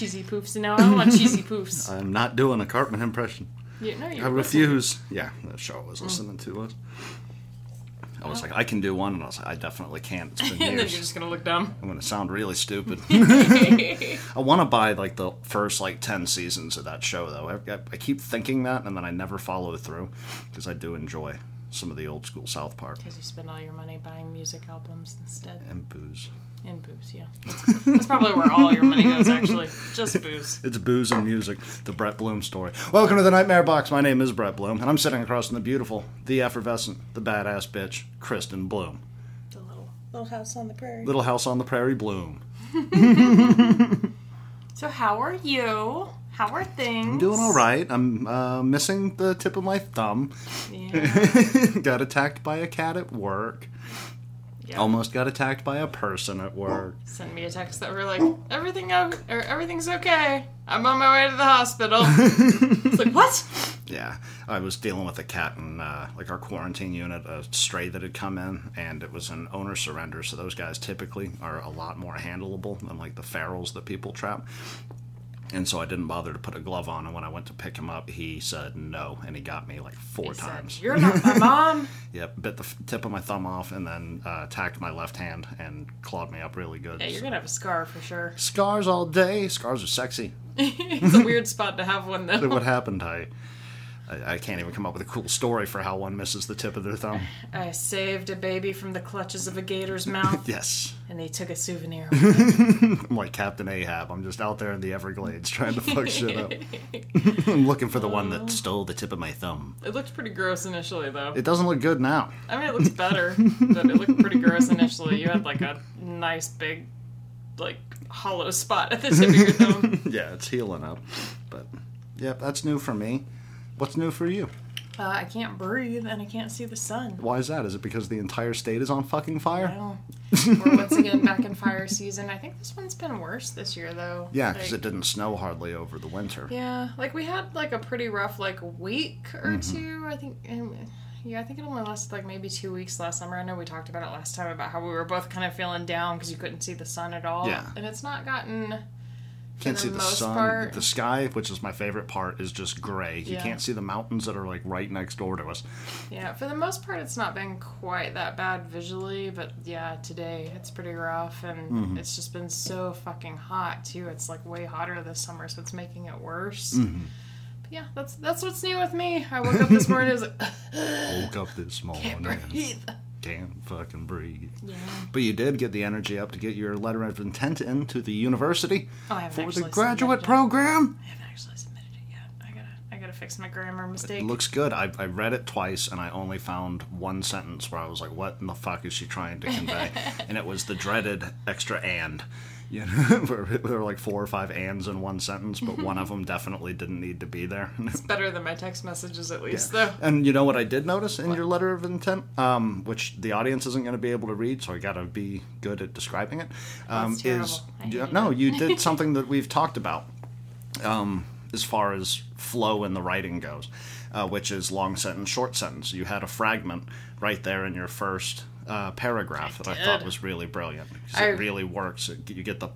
cheesy poofs, and now I want cheesy poofs. I'm not doing a Cartman impression. You, no, you're I listening. refuse. Yeah, the show I Mm. was listening to was. I was like, I can do one, and I was like, I definitely can't. It's been and then you're just gonna look dumb. I'm gonna sound really stupid. I want to buy like the first like ten seasons of that show though. I, I, I keep thinking that, and then I never follow through because I do enjoy some of the old school South Park Because you spend all your money buying music albums instead. and booze. And booze, yeah. That's, that's probably where all your money goes, actually. Just booze. It's booze and music, the Brett Bloom story. Welcome to the Nightmare Box. My name is Brett Bloom, and I'm sitting across from the beautiful, the effervescent, the badass bitch, Kristen Bloom. The little, little house on the prairie. Little House on the Prairie Bloom. So, how are you? How are things? I'm doing all right. I'm uh, missing the tip of my thumb. Yeah. got attacked by a cat at work. yeah. Almost got attacked by a person at work. Send me a text that were like, everything o- or everything's okay. I'm on my way to the hospital. it's like, what? Yeah, I was dealing with a cat in uh, like our quarantine unit, a stray that had come in, and it was an owner surrender. So those guys typically are a lot more handleable than like the ferals that people trap. And so I didn't bother to put a glove on. And when I went to pick him up, he said no, and he got me like four He said, times. You're not my mom. Yep, bit the tip of my thumb off, and then uh, attacked my left hand and clawed me up really good. Yeah, you're gonna have a scar for sure. Scars all day. Scars are sexy. it's a weird spot to have one though. what happened? I, I I can't even come up with a cool story for how one misses the tip of their thumb. I saved a baby from the clutches of a gator's mouth, Yes, and they took a souvenir. I'm like Captain Ahab. I'm just out there in the Everglades trying to fuck shit up. I'm looking for the one that oh. stole the tip of my thumb. It looked pretty gross initially, though. It doesn't look good now. I mean, it looks better, but it looked pretty gross initially. You had like a nice big, like hollow spot at the tip of your thumb. Yeah, it's healing up. But yeah, that's new for me. What's new for you? Uh, I can't breathe and I can't see the sun. Why is that? Is it because the entire state is on fucking fire? We're once again back in fire season. I think this one's been worse this year, though. Yeah, because Like- it didn't snow hardly over the winter. Yeah, like we had like a pretty rough like week or Mm-hmm. two. I think. um, Yeah, I think it only lasted like maybe two weeks last summer. I know we talked about it last time about how we were both kind of feeling down because you couldn't see the sun at all. Yeah. and it's not gotten. Can't see the sun. part- The sky, which is my favorite part, is just gray. You Yeah. can't see the mountains that are like right next door to us. Yeah, for the most part, it's not been quite that bad visually, but yeah, today it's pretty rough, and Mm-hmm. it's just been so fucking hot too. It's like way hotter this summer, so it's making it worse. Mm-hmm. But yeah, that's that's what's new with me. I woke up this morning, I was like, Woke up this morning, can't breathe. Can't fucking breathe. Yeah. But you did get the energy up to get your letter of intent into the university Oh, for the graduate program. I haven't actually submitted it yet. I gotta I gotta fix my grammar mistake. It looks good. I, I read it twice and I only found one sentence where I was like, "What in the fuck is she trying to convey?" and it was the dreaded extra "and." You know, there were like four or five ands in one sentence, but one of them definitely didn't need to be there. it's better than my text messages at least, though. And you know what I did notice in your letter of intent, um, which the audience isn't going to be able to read, so I got to be good at describing it. Um, is no, you did something that we've talked about um, as far as flow in the writing goes, uh, which is long sentence, short sentence. You had a fragment right there in your first uh, paragraph I that I thought was really brilliant. I- it really works. It, you get the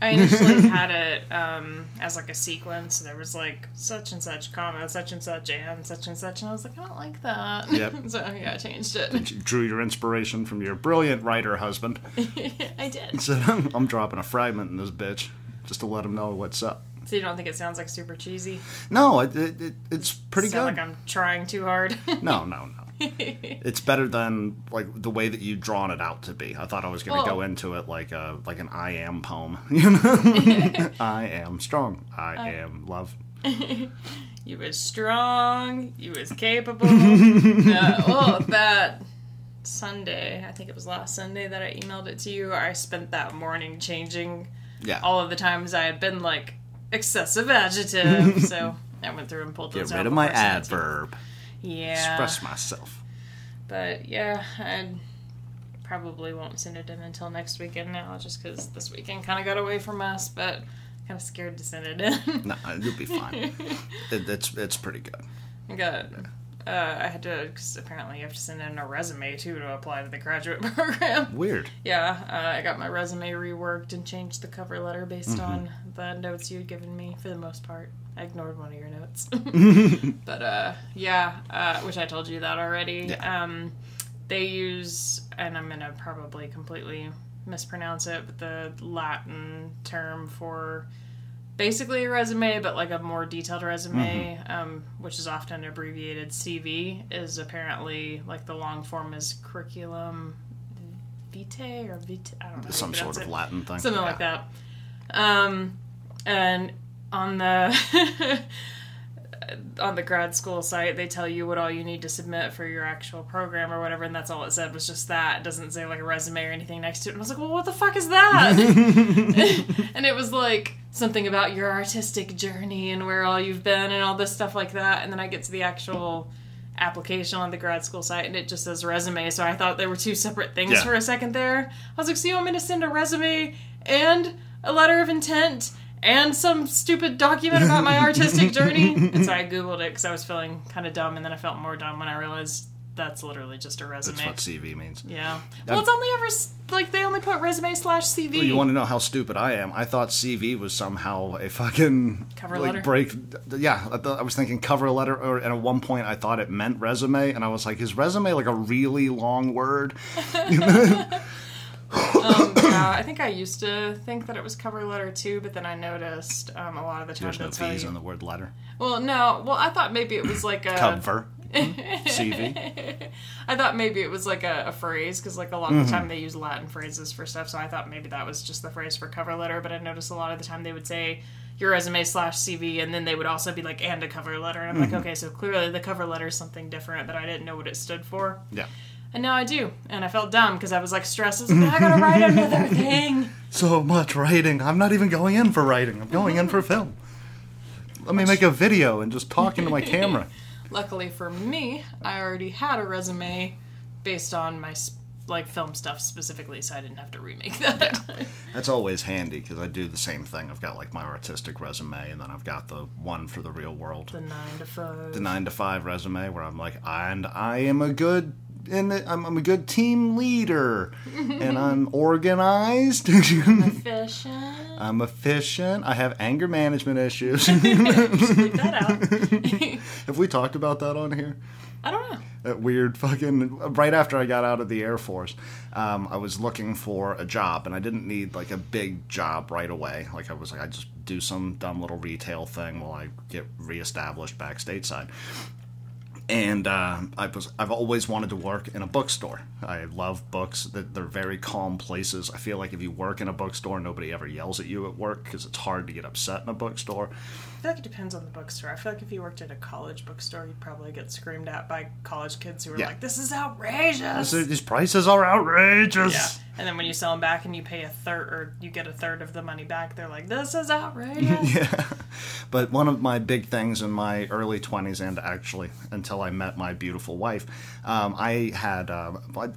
I initially had it um, as like a sequence. There was like such and such comma, such and such, and such and such, and I was like, I don't like that. Yep. so yeah, I changed it. you drew your inspiration from your brilliant writer husband. I did. Said, I'm, I'm dropping a fragment in this bitch just to let him know what's up. So you don't think it sounds like super cheesy? No, it, it, it it's pretty Sound good. like I'm trying too hard. No, no, no. it's better than like the way that you've drawn it out to be. I thought I was going to Well- go into it like a like an I am poem. You know, I am strong. I am love. You was strong. You was capable. uh, oh, that Sunday, I think it was last Sunday that I emailed it to you. I spent that morning changing Yeah. all of the times I had been like excessive adjective. so I went through and pulled Get those out rid of my adverb. I sent it to you. adverb. Yeah. Express myself. But yeah, I probably won't send it in until next weekend now, just because this weekend kind of got away from us. But kind of scared to send it in. No, you'll be fine. it, it's it's pretty good. I got uh, I had to because apparently you have to send in a resume too to apply to the graduate program. Weird. Yeah, uh, I got my resume reworked and changed the cover letter based on the notes you had given me for the most part. I ignored one of your notes. but uh, yeah, uh, which I told you that already. Yeah. Um, they use, and I'm going to probably completely mispronounce it, but the Latin term for basically a resume, but like a more detailed resume, um, which is often abbreviated CV, is apparently like the long form is curriculum vitae or vitae. I don't know. Some sort of it Latin thing. something Yeah. like that. Um, and on the on the grad school site, they tell you what all you need to submit for your actual program or whatever, and that's all it said was just that. It doesn't say like a resume or anything next to it. And I was like, well, what the fuck is that? and it was like something about your artistic journey and where all you've been and all this stuff like that. And then I get to the actual application on the grad school site and it just says resume. So I thought there were two separate things Yeah. for a second there. I was like, so you want me to send a resume and a letter of intent and some stupid document about my artistic journey? And so I Googled it because I was feeling kind of dumb and then I felt more dumb when I realized that's literally just a resume. That's what CV means. yeah. Well, it's only ever, like, they only put resume slash CV. You want to know how stupid I am? I thought CV was somehow a fucking Cover like letter? break. Yeah, I, thought, I was thinking cover letter, or and at one point I thought it meant resume, and I was like, is resume like a really long word? Um, yeah, I think I used to think that it was cover letter too, but then I noticed um, a lot of the time There's no V's you. in the word letter. Well, no. Well, I thought maybe it was like a. Cover. CV. I thought maybe it was like a, a phrase because like a lot of the time they use Latin phrases for stuff. So I thought maybe that was just the phrase for cover letter. But I noticed a lot of the time they would say your resume slash CV, and then they would also be like and a cover letter. And I'm like, okay, so clearly the cover letter is something different that I didn't know what it stood for. Yeah. And now I do, and I felt dumb because I was like stressed. I was like, I gotta write another thing. So much writing. I'm not even going in for writing. I'm going in for film. Let me make a video and just talk into my camera. Luckily for me, I already had a resume based on my like film stuff specifically, so I didn't have to remake that. That's always handy because I do the same thing. I've got like my artistic resume, and then I've got the one for the real world, the nine to five. the nine to five resume, where I'm like, and I am a good. And I'm, I'm a good team leader, and I'm organized. Efficient. I'm efficient. I have anger management issues. Leave that out. have we talked about that on here? I don't know. that weird fucking right after I got out of the Air Force, um, I was looking for a job and I didn't need like a big job right away. Like I was like I just do some dumb little retail thing while I get reestablished back stateside. And uh, I was I've always wanted to work in a bookstore. I love books. They're very calm places. I feel like if you work in a bookstore, nobody ever yells at you at work because it's hard to get upset in a bookstore. I feel like it depends on the bookstore. I feel like if you worked at a college bookstore, you'd probably get screamed at by college kids who were Yeah. like, "This is outrageous." So these prices are outrageous. yeah. And then when you sell them back and you pay a third, or you get a third of the money back, they're like, "This is outrageous." Yeah. But one of my big things in my early 20s, and actually until I met my beautiful wife, um, I had, uh, I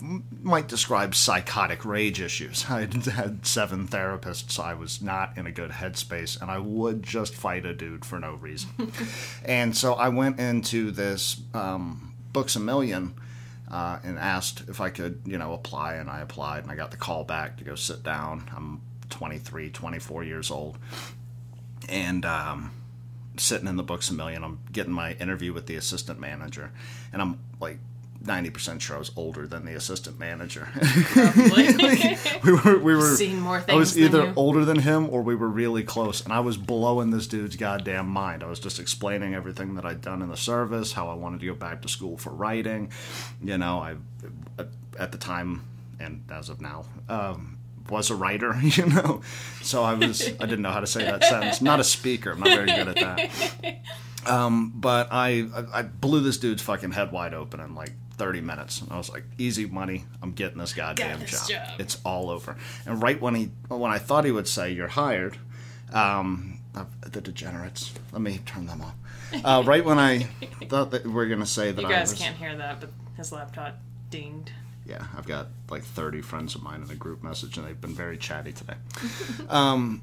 might describe psychotic rage issues. I had seven therapists. I was not in a good headspace, and I would just fight a dude for no reason. and so I went into this um, Books a Million. Uh, and asked if I could, you know, apply, and I applied, and I got the call back to go sit down. I'm 23, 24 years old, and um, sitting in the books a million. I'm getting my interview with the assistant manager, and I'm like 90% sure I was older than the assistant manager. We were we were Seen more things I was either older than him or we were really close, and I was blowing this dude's goddamn mind. I was just explaining everything that I'd done in the service, how I wanted to go back to school for writing. You know, I at the time and as of now. Um, was a writer, you know, so I was I didn't know how to say that sentence. I'm not a speaker. I'm not very good at that. Um, but I, I I blew this dude's fucking head wide open in like 30 minutes. And I was like, easy money. I'm getting this goddamn this job. job. It's all over. And right when he when I thought he would say you're hired, um, uh, the degenerates. Let me turn them off. Uh, right when I thought that we are gonna say that You guys was, can't hear that, but his laptop dinged. yeah, I've got like 30 friends of mine in a group message, and they've been very chatty today. um,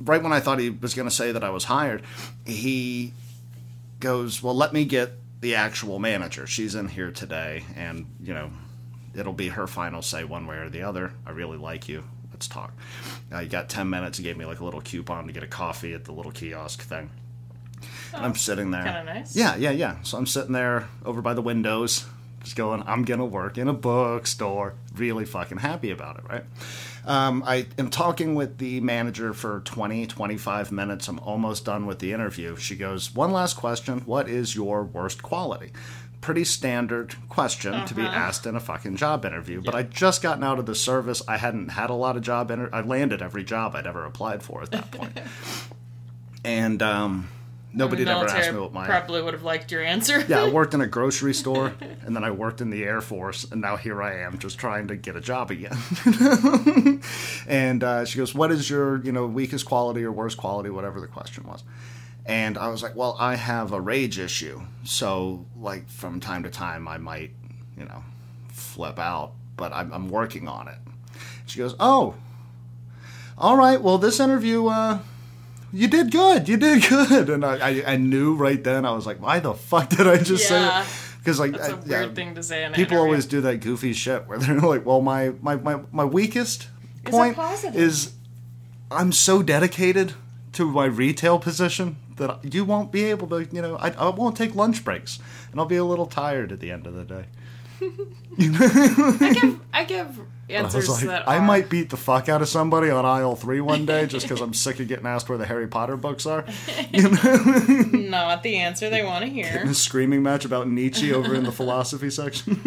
right when I thought he was going to say that I was hired, he goes, "Well, let me get the actual manager. She's in here today, and you know, it'll be her final say one way or the other. I really like you. Let's talk. Uh, you got ten minutes. He gave me like a little coupon to get a coffee at the little kiosk thing. And I'm sitting there. Kinda nice. Yeah, yeah, yeah. So I'm sitting there over by the windows, just going, I'm gonna work in a bookstore. Really fucking happy about it, right? Um, I am talking with the manager for 20, 25 minutes. I'm almost done with the interview. She goes, One last question. What is your worst quality? Pretty standard question to be asked in a fucking job interview. But I'd just gotten out of the service. I hadn't had a lot of job inter- I landed every job I'd ever applied for at that point. and um, nobody had ever asked me what my probably would have liked your answer. yeah, I worked in a grocery store, and then I worked in the Air Force, and now here I am, just trying to get a job again. and uh, she goes, "What is your, you know, weakest quality or worst quality, whatever the question was?" And I was like, "Well, I have a rage issue, so like from time to time, I might, you know, flip out, but I'm, I'm working on it." She goes, "Oh, all right. Well, this interview." Uh, you did good. You did good. And I, I, I knew right then. I was like, why the fuck did I just Yeah. say it? Because like That's I- weird yeah, thing to say in people always do that goofy shit where they're like, well, my my my, my weakest point positive. is I'm so dedicated to my retail position that you won't be able to. You know, I, I won't take lunch breaks, and I'll be a little tired at the end of the day. I give I give answers was like, that I are, might beat the fuck out of somebody on aisle three one day just because I'm sick of getting asked where the Harry Potter books are. not the answer they want to hear. a screaming match about Nietzsche over in the philosophy section.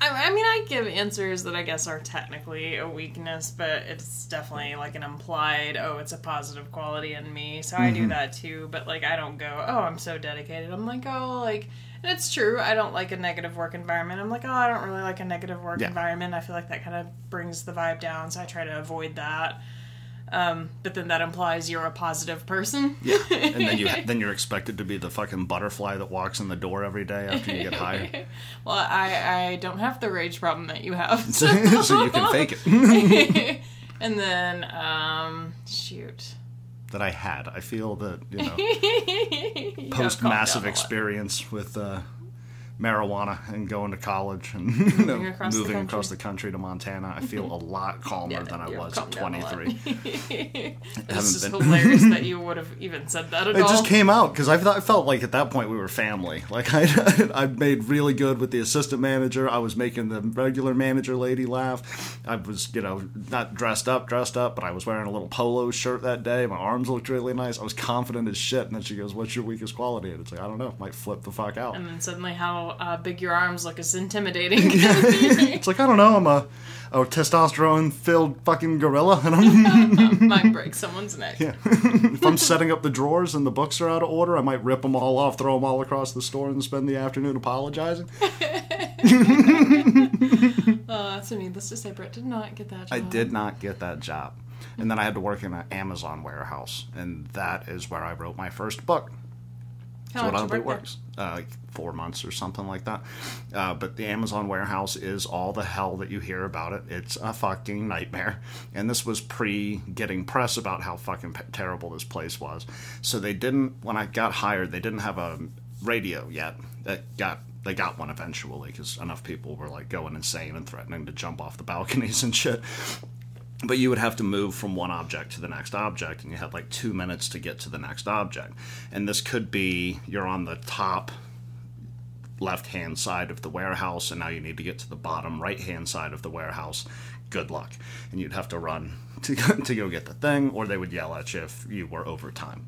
I, I mean, I give answers that I guess are technically a weakness, but it's definitely like an implied, oh, it's a positive quality in me. So I Mm-hmm. do that too, but like I don't go, oh, I'm so dedicated. I'm like, oh, like, it's true. I don't like a negative work environment. I'm like, oh, I don't really like a negative work Yeah. environment. I feel like that kind of brings the vibe down, so I try to avoid that. Um, but then that implies you're a positive person. yeah, and then you then you're expected to be the fucking butterfly that walks in the door every day after you get hired, well, I, I don't have the rage problem that you have. so, so you can fake it. and then, um, shoot. That I had. I feel that you know post massive down a lot. experience with uh, marijuana and going to college and you know, Moving across the moving country. across the country to Montana. I feel a lot calmer Yeah, than I was at calmed down a lot. 23. It's haven't just been- hilarious that you would have even said that at It all. It just came out because I, I felt like at that point we were family. Like I, I made really good with the assistant manager. I was making the regular manager lady laugh. I was, you know, not dressed up, dressed up, but I was wearing a little polo shirt that day. My arms looked really nice. I was confident as shit. And then she goes, "What's your weakest quality?" And it's like I don't know. Might flip the fuck out. and then suddenly, how uh, big your arms look is intimidating. It's like I don't know. I'm a, a testosterone filled fucking gorilla, and I'm Might break someone's neck. Yeah. if I'm setting up the drawers and the books are out of order, I might rip them all off, throw them all across the store, and spend the afternoon apologizing. Uh, so needless to say, Brett did not get that job. I did not get that job. And then I had to work in an Amazon warehouse, and that is where I wrote my first book. How So what long I'll did you do work works. Uh, like four months or something like that. Uh, but the Amazon warehouse is all the hell that you hear about it. It's a fucking nightmare. And this was pre getting press about how fucking p- terrible this place was. So they didn't, when I got hired, they didn't have a radio yet. That got they got one eventually because enough people were like going insane and threatening to jump off the balconies and shit but you would have to move from one object to the next object and you had like two minutes to get to the next object. And this could be you're on the top left hand side of the warehouse and now you need to get to the bottom right hand side of the warehouse. Good luck. And you'd have to run to, to go get the thing or they would yell at you if you were over time.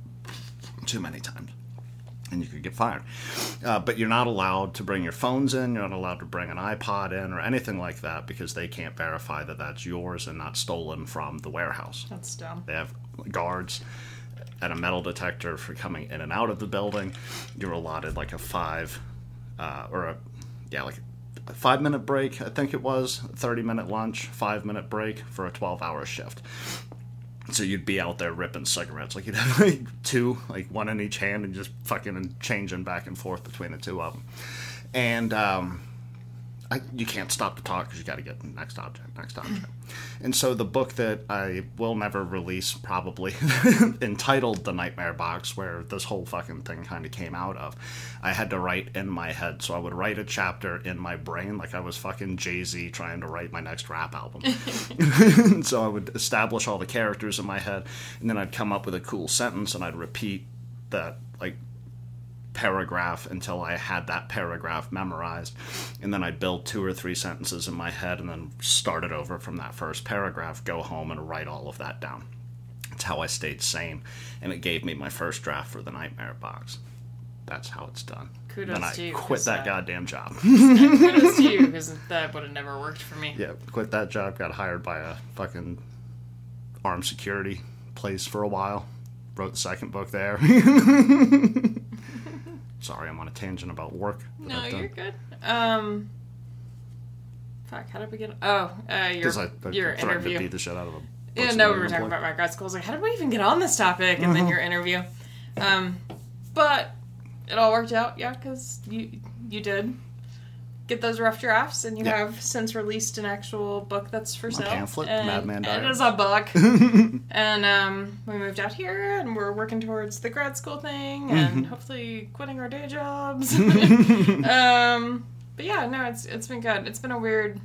Too many times and you could get fired. Uh, but you're not allowed to bring your phones in. You're not allowed to bring an iPod in or anything like that because they can't verify that that's yours and not stolen from the warehouse. That's dumb. They have guards and a metal detector for coming in and out of the building. You're allotted like a five uh, or a yeah like a five minute break. I think it was thirty minute lunch, five minute break for a twelve hour shift. So you'd be out there ripping cigarettes, like you'd have like two, like one in each hand, and just fucking and changing back and forth between the two of them. And um, I, you can't stop to talk because you got to get the next object, next object. and so the book that I will never release, probably entitled "The Nightmare Box," where this whole fucking thing kind of came out of, I had to write in my head. So I would write a chapter in my brain, like I was fucking Jay Z trying to write my next rap album. so I would establish all the characters in my head, and then I'd come up with a cool sentence, and I'd repeat that like paragraph until I had that paragraph memorized. And then I'd build two or three sentences in my head and then start it over from that first paragraph, go home and write all of that down. It's how I stayed sane. And it gave me my first draft for the Nightmare Box. That's how it's done. Kudos then I to you, quit 'cause, that uh, goddamn job. Kudos to you because that would have never worked for me. yeah, quit that job, got hired by a fucking armed security place for a while. Wrote the second book there. Sorry, I'm on a tangent about work. No, you're good. Um, fuck, how did we get? Oh, uh, your I, I your threatened to interview. beat the shit out of them. Yeah, no, we were talking about my grad school. I was like, how did we even get on this topic? And Mm-hmm. then your interview. Um, but it all worked out, yeah, because you you did get those rough drafts, and you Yeah. have since released an actual book that's for sale. pamphlet, and Madman It is a book. and um, we moved out here, and we're working towards the grad school thing, and Mm-hmm. hopefully quitting our day jobs. um, but yeah, no, it's it's been good. It's been a weird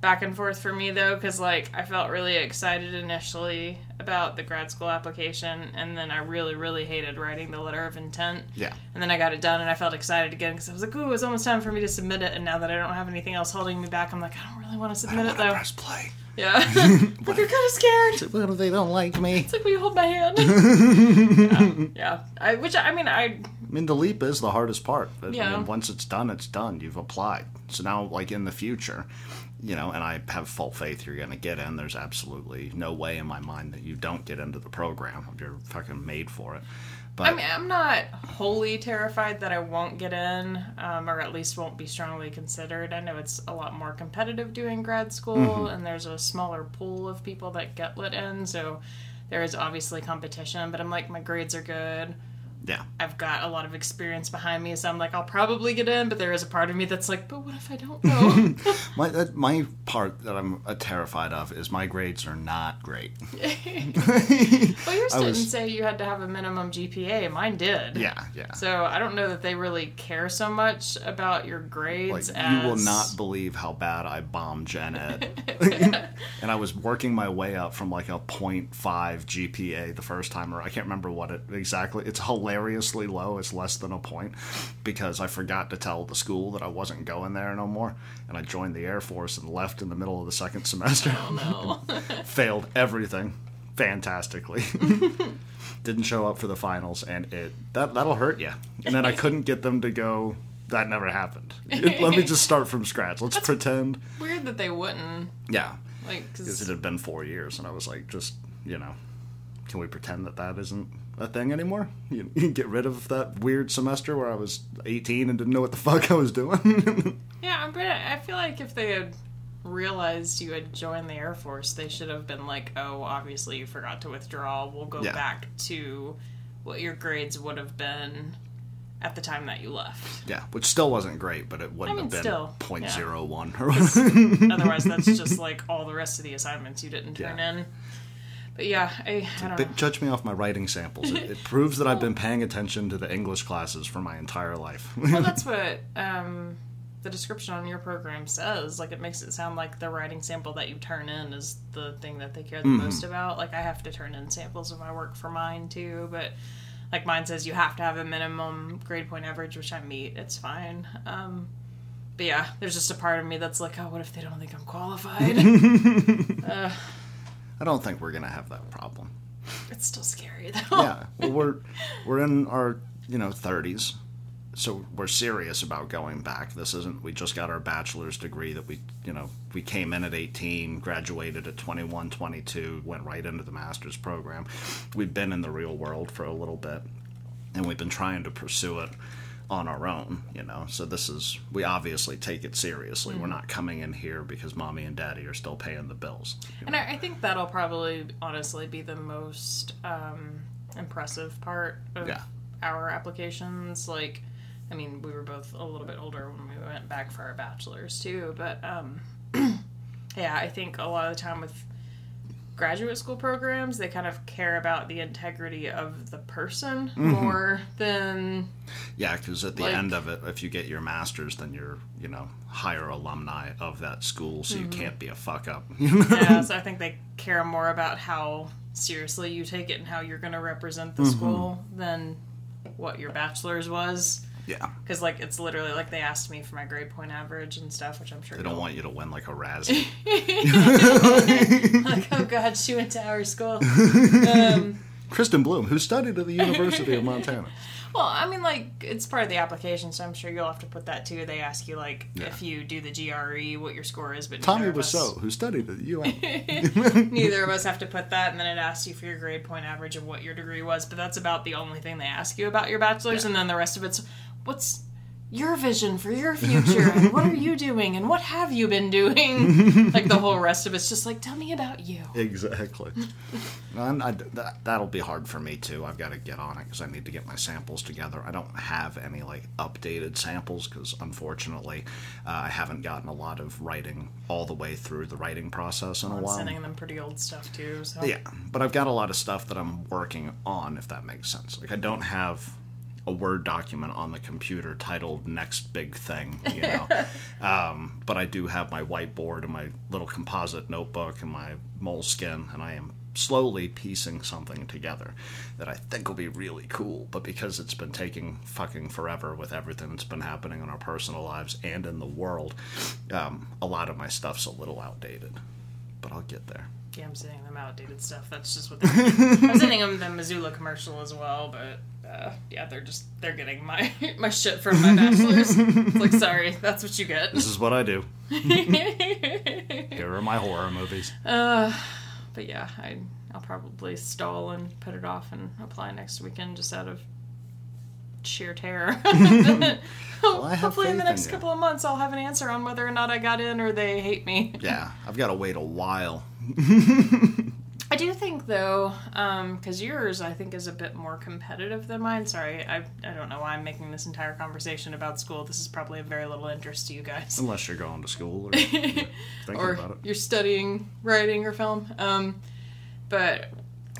back and forth for me though because like i felt really excited initially about the grad school application and then i really really hated writing the letter of intent Yeah. and then i got it done and i felt excited again because i was like ooh it's almost time for me to submit it and now that i don't have anything else holding me back i'm like i don't really want to submit it though press play. yeah like you're kind of scared What if they don't like me? it's like will you hold my hand yeah, yeah. I, which i mean i I mean, the leap is the hardest part. But, I Yeah. mean, once it's done, it's done. You've applied. So now, like in the future, you know, and I have full faith you're going to get in. There's absolutely no way in my mind that you don't get into the program. You're fucking made for it. But I mean, I'm not wholly terrified that I won't get in, um, or at least won't be strongly considered. I know it's a lot more competitive doing grad school, Mm-hmm. and there's a smaller pool of people that get let in, so there is obviously competition. But I'm like, my grades are good. Yeah, I've got a lot of experience behind me, so I'm like, I'll probably get in. But there is a part of me that's like, but what if I don't know? my that, my part that I'm uh, terrified of is my grades are not great. well, yours I didn't was- say you had to have a minimum GPA. Mine did. Yeah, yeah. So I don't know that they really care so much about your Like grades. you will not believe how bad I bombed Gen Ed, and I was working my way up from like a 0.5 GPA the first time, or I can't remember what it exactly. It's hilariously low. It's less than a point because I forgot to tell the school that I wasn't going there no more, and I joined the Air Force and left in the middle of the second semester. Oh, no. Failed everything fantastically. Didn't show up for the finals, and it that that'll hurt you. And then I couldn't get them to go. That never happened. Let me just start from scratch. Let's pretend. Weird that they wouldn't. Yeah, Like, because it had been four years, and I was like, just you know, can we pretend that that isn't a thing anymore? You, you get rid of that weird semester where I was 18 and didn't know what the fuck I was doing. yeah, but I feel like if they had realized you had joined the Air Force, they should have been like, oh, obviously you forgot to withdraw. We'll go Yeah. back to what your grades would have been at the time that you left. yeah, which still wasn't great, but it wouldn't I mean, have been still, point yeah. zero one or whatever. Otherwise, that's just like all the rest of the assignments you didn't turn Yeah. in. But yeah, I, I don't judge me off my writing samples. It, it proves that I've been paying attention to the English classes for my entire life. well, that's what um, the description on your program says. Like, it makes it sound like the writing sample that you turn in is the thing that they care the most about. Like, I have to turn in samples of my work for mine too, but like mine says you have to have a minimum grade point average, which I meet. It's fine. Um, but yeah, there's just a part of me that's like, oh, what if they don't think I'm qualified? uh, I don't think we're gonna have that problem. it's still scary though. Yeah, well, we're we're in our you know thirties, so we're serious about going back. This isn't. We just got our bachelor's degree that we you know we came in at eighteen, graduated at 21, 22, went right into the master's program. We've been in the real world for a little bit, and we've been trying to pursue it on our own, you know. So this is we obviously take it seriously. We're not coming in here because mommy and daddy are still paying the bills. And I, I think that'll probably honestly be the most um, impressive part of Yeah. our applications. Like, I mean, we were both a little bit older when we went back for our bachelors too, but um, yeah, I think a lot of the time with graduate school programs, they kind of care about the integrity of the person more than Yeah, because at the Like- end of it, if you get your master's, then you're, you know, higher alumni of that school, so Mm-hmm. you can't be a fuck up. yeah. So I think they care more about how seriously you take it and how you're going to represent the Mm-hmm. school than what your bachelor's was. Yeah. Because like it's literally like they asked me for my grade point average and stuff, which I'm sure They don't want you to win like a Razzie. like oh god, she went to our school. Um, Kristen Bloom, who studied at the University of Montana. well, I mean, like it's part of the application, so I'm sure you'll have to put that too. They ask you like Yeah. if you do the GRE, what your score is, but Tommy of us- who studied at UM. neither of us have to put that, and then it asks you for your grade point average of what your degree was. But that's about the only thing they ask you about your bachelor's, Yeah. and then the rest of it's what's your vision for your future, and what are you doing, and what have you been doing? like the whole rest of it's just like, tell me about you. Exactly. and I, that, that'll be hard for me too. I've got to get on it because I need to get my samples together. I don't have any like updated samples because unfortunately uh, I haven't gotten a lot of writing all the way through the writing process in a I'm while. sending them pretty old stuff too. So Yeah, but I've got a lot of stuff that I'm working on, if that makes sense. Like I don't have a Word document on the computer titled "Next Big Thing," you know. um, but I do have my whiteboard and my little composite notebook and my moleskin, and I am slowly piecing something together that I think will be really cool. But because it's been taking fucking forever with everything that's been happening in our personal lives and in the world, um, a lot of my stuff's a little outdated. But I'll get there. yeah, I'm sending them outdated stuff. That's just what they're I'm sending them the Missoula commercial as well, but. Uh, yeah, they're just they're getting my my shit from my bachelor's. Like, sorry, that's what you get. This is what I do. Here are my horror movies. Uh, but yeah, I I'll probably stall and put it off and apply next weekend just out of sheer terror. Have Hopefully, in the next you. couple of months, I'll have an answer on whether or not I got in or they hate me. Yeah, I've got to wait a while. I do think though, because yours I think is a bit more competitive than mine. Sorry, I I don't know why I'm making this entire conversation about school. This is probably of very little interest to you guys. Unless you're going to school or thinking or about it. you're studying writing or film. Um, but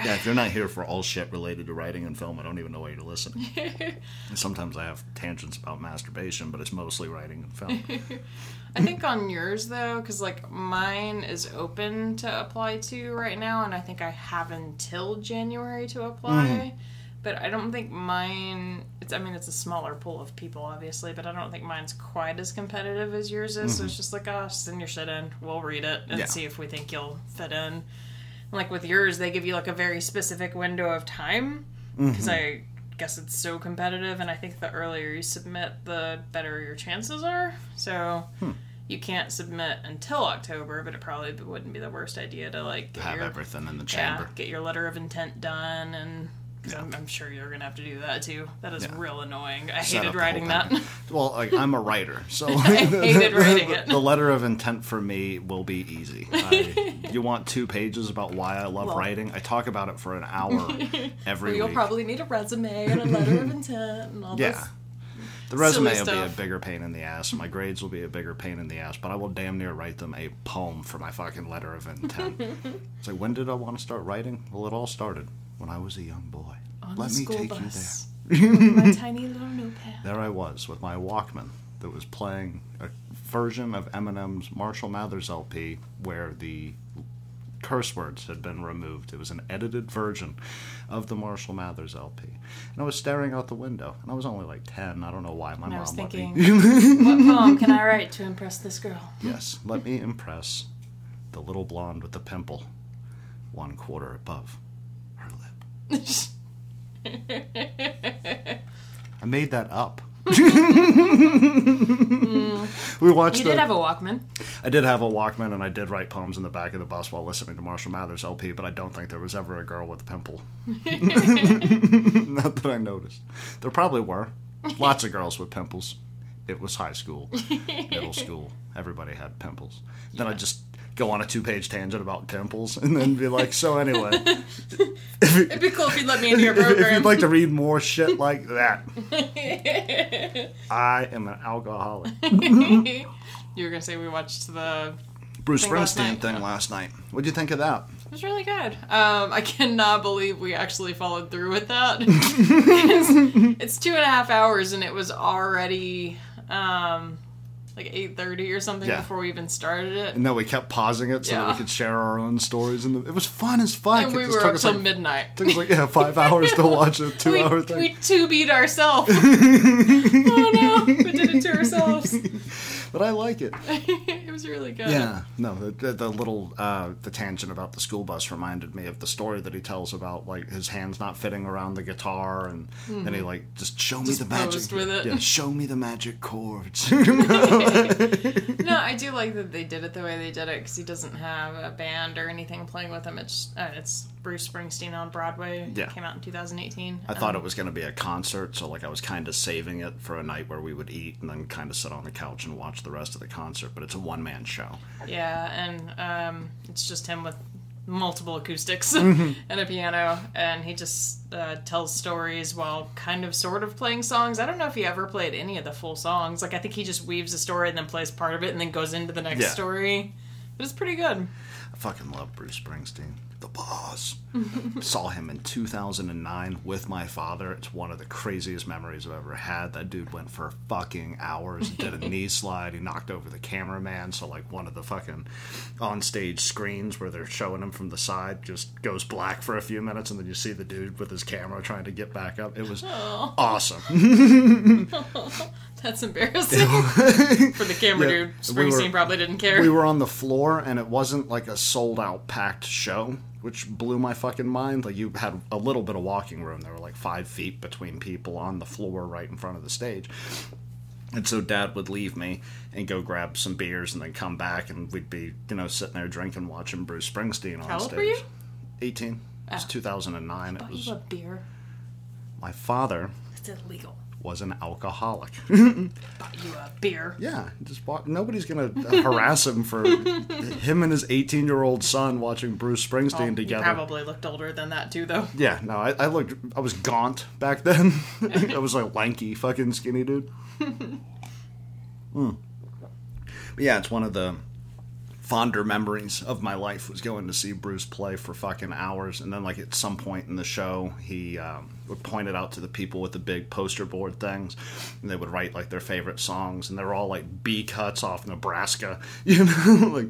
Yeah, if you're not here for all shit related to writing and film, I don't even know why you're listening. Sometimes I have tangents about masturbation, but it's mostly writing and film. I think on yours though, because like mine is open to apply to right now, and I think I have until January to apply. Mm-hmm. But I don't think mine. It's. I mean, it's a smaller pool of people, obviously, but I don't think mine's quite as competitive as yours is. So mm-hmm. it's just like, oh, send your shit in. We'll read it and Yeah. see if we think you'll fit in. Like with yours, they give you like a very specific window of time mm-hmm. because I guess it's so competitive, and I think the earlier you submit, the better your chances are. So hmm. you can't submit until October, but it probably wouldn't be the worst idea to like have your everything in the yeah, chamber. get your letter of intent done, and 'cause I'm, I'm sure you're gonna have to do that too. That is Yeah. real annoying. I Set hated writing that. Well, like, I'm a writer, so I hated writing it. the letter of intent for me will be easy. I, you want two pages about why I love Well- writing? I talk about it for an hour every You'll week. probably need a resume and a letter of intent and all Yeah. this. The resume Silly will be a bigger pain in the ass. My grades will be a bigger pain in the ass, but I will damn near write them a poem for my fucking letter of intent. it's like, when did I want to start writing? Well, it all started when I was a young boy. On Let me take bus you there. my tiny little notepad. There I was with my Walkman that was playing a version of Eminem's Marshall Mathers LP where the curse words had been removed. It was an edited version of the Marshall Mathers LP. And I was staring out the window, and I was only like 10. I don't know why my And I mom was let thinking, me. what poem can I write to impress this girl? yes, let me impress the little blonde with the pimple, one quarter above. I made that up. Hmm. we watched You the, did have a Walkman. I did have a Walkman and I did write poems in the back of the bus while listening to Marshall Mathers LP, but I don't think there was ever a girl with a pimple. Not that I noticed. There probably were. Lots of girls with pimples. It was high school, middle school. Everybody had pimples. Then I just go on a two-page tangent about pimples, and then be like, "So anyway, It'd be cool if you'd let me into your program. if you'd like to read more shit like that, I am an alcoholic." you were gonna say we watched the. Bruce Thing last Springsteen night. thing last night. What'd you think of that? It was really good. Um, I cannot believe we actually followed through with that. it's, it's two and a half hours, and it was already um, like eight thirty or something Yeah. before we even started it. And then we kept pausing it so that we could share our own stories, and it was fun as fuck. And It we were up till like, midnight. took us like yeah five hours to watch a we, two-hour thing. we two beat ourselves. oh no, we did it to ourselves. but I like it. it was really good. Yeah, no, the, the, the little uh, the tangent about the school bus reminded me of the story that he tells about like his hands not fitting around the guitar, and then he like just show me the magic. with it. Yeah, show me the magic chords. No, I do like that they did it the way they did it because he doesn't have a band or anything playing with him. It's uh, it's Bruce Springsteen on Broadway. Yeah. came out in 2018. I thought Um, it was going to be a concert, so like I was kind of saving it for a night where we would eat and then kind of sit on the couch and watch the rest of the concert. But it's a one man show. Yeah, and um, it's just him with multiple acoustics Mm-hmm. and a piano, and he just uh, tells stories while kind of sort of playing songs. I don't know if he ever played any of the full songs. Like I think he just weaves a story and then plays part of it and then goes into the next Yeah. story. But it's pretty good. I fucking love Bruce Springsteen. The boss. Saw him in 2009 with my father. It's one of the craziest memories I've ever had. That dude went for fucking hours, did a knee slide. He knocked over the cameraman. So, like, one of the fucking on stage screens where they're showing him from the side just goes black for a few minutes. And then you see the dude with his camera trying to get back up. It was oh. awesome. That's embarrassing for the camera Yeah, dude. we were- probably didn't care. we were on the floor and it wasn't like a sold out packed show which blew my fucking mind like you had a little bit of walking room there were like five feet between people on the floor right in front of the stage and so dad would leave me and go grab some beers and then come back and we'd be you know sitting there drinking watching bruce springsteen on How old stage were you? 18 it was Ah. 2009 it was you a beer. my father It's illegal. Was an alcoholic Bought you a beer. Yeah, just walk. Nobody's gonna harass him for him and his 18 year old son watching Bruce Springsteen Oh, you together. probably looked older than that too, though. Yeah, no, I, I looked. I was gaunt back then. I was like lanky, fucking skinny dude. Hmm. But yeah, it's one of the fonder memories of my life was going to see Bruce play for fucking hours, and then like at some point in the show, he um, would point it out to the people with the big poster board things, and they would write like their favorite songs, and they were all like B cuts off Nebraska, you know, like.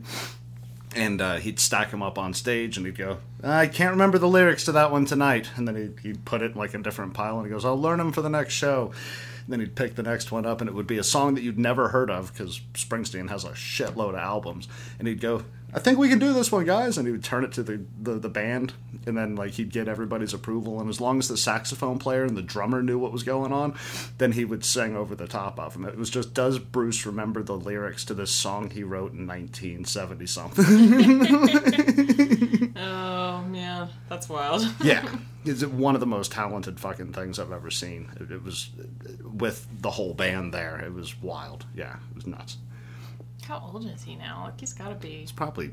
And uh, he'd stack them up on stage, and he'd go, "I can't remember the lyrics to that one tonight." And then he'd, he'd put it in like a different pile, and he goes, "I'll learn them for the next show." And then he'd pick the next one up, and it would be a song that you'd never heard of because Springsteen has a shitload of albums. And he'd go, "I think we can do this one, guys." And he would turn it to the, the the band, and then like he'd get everybody's approval. And as long as the saxophone player and the drummer knew what was going on, then he would sing over the top of them. It was just, does Bruce remember the lyrics to this song he wrote in 1970 something? Oh man, that's wild. yeah, it's one of the most talented fucking things I've ever seen. It, it was with the whole band there. It was wild. Yeah, it was nuts. How old is he now? Like he's got to be. He's probably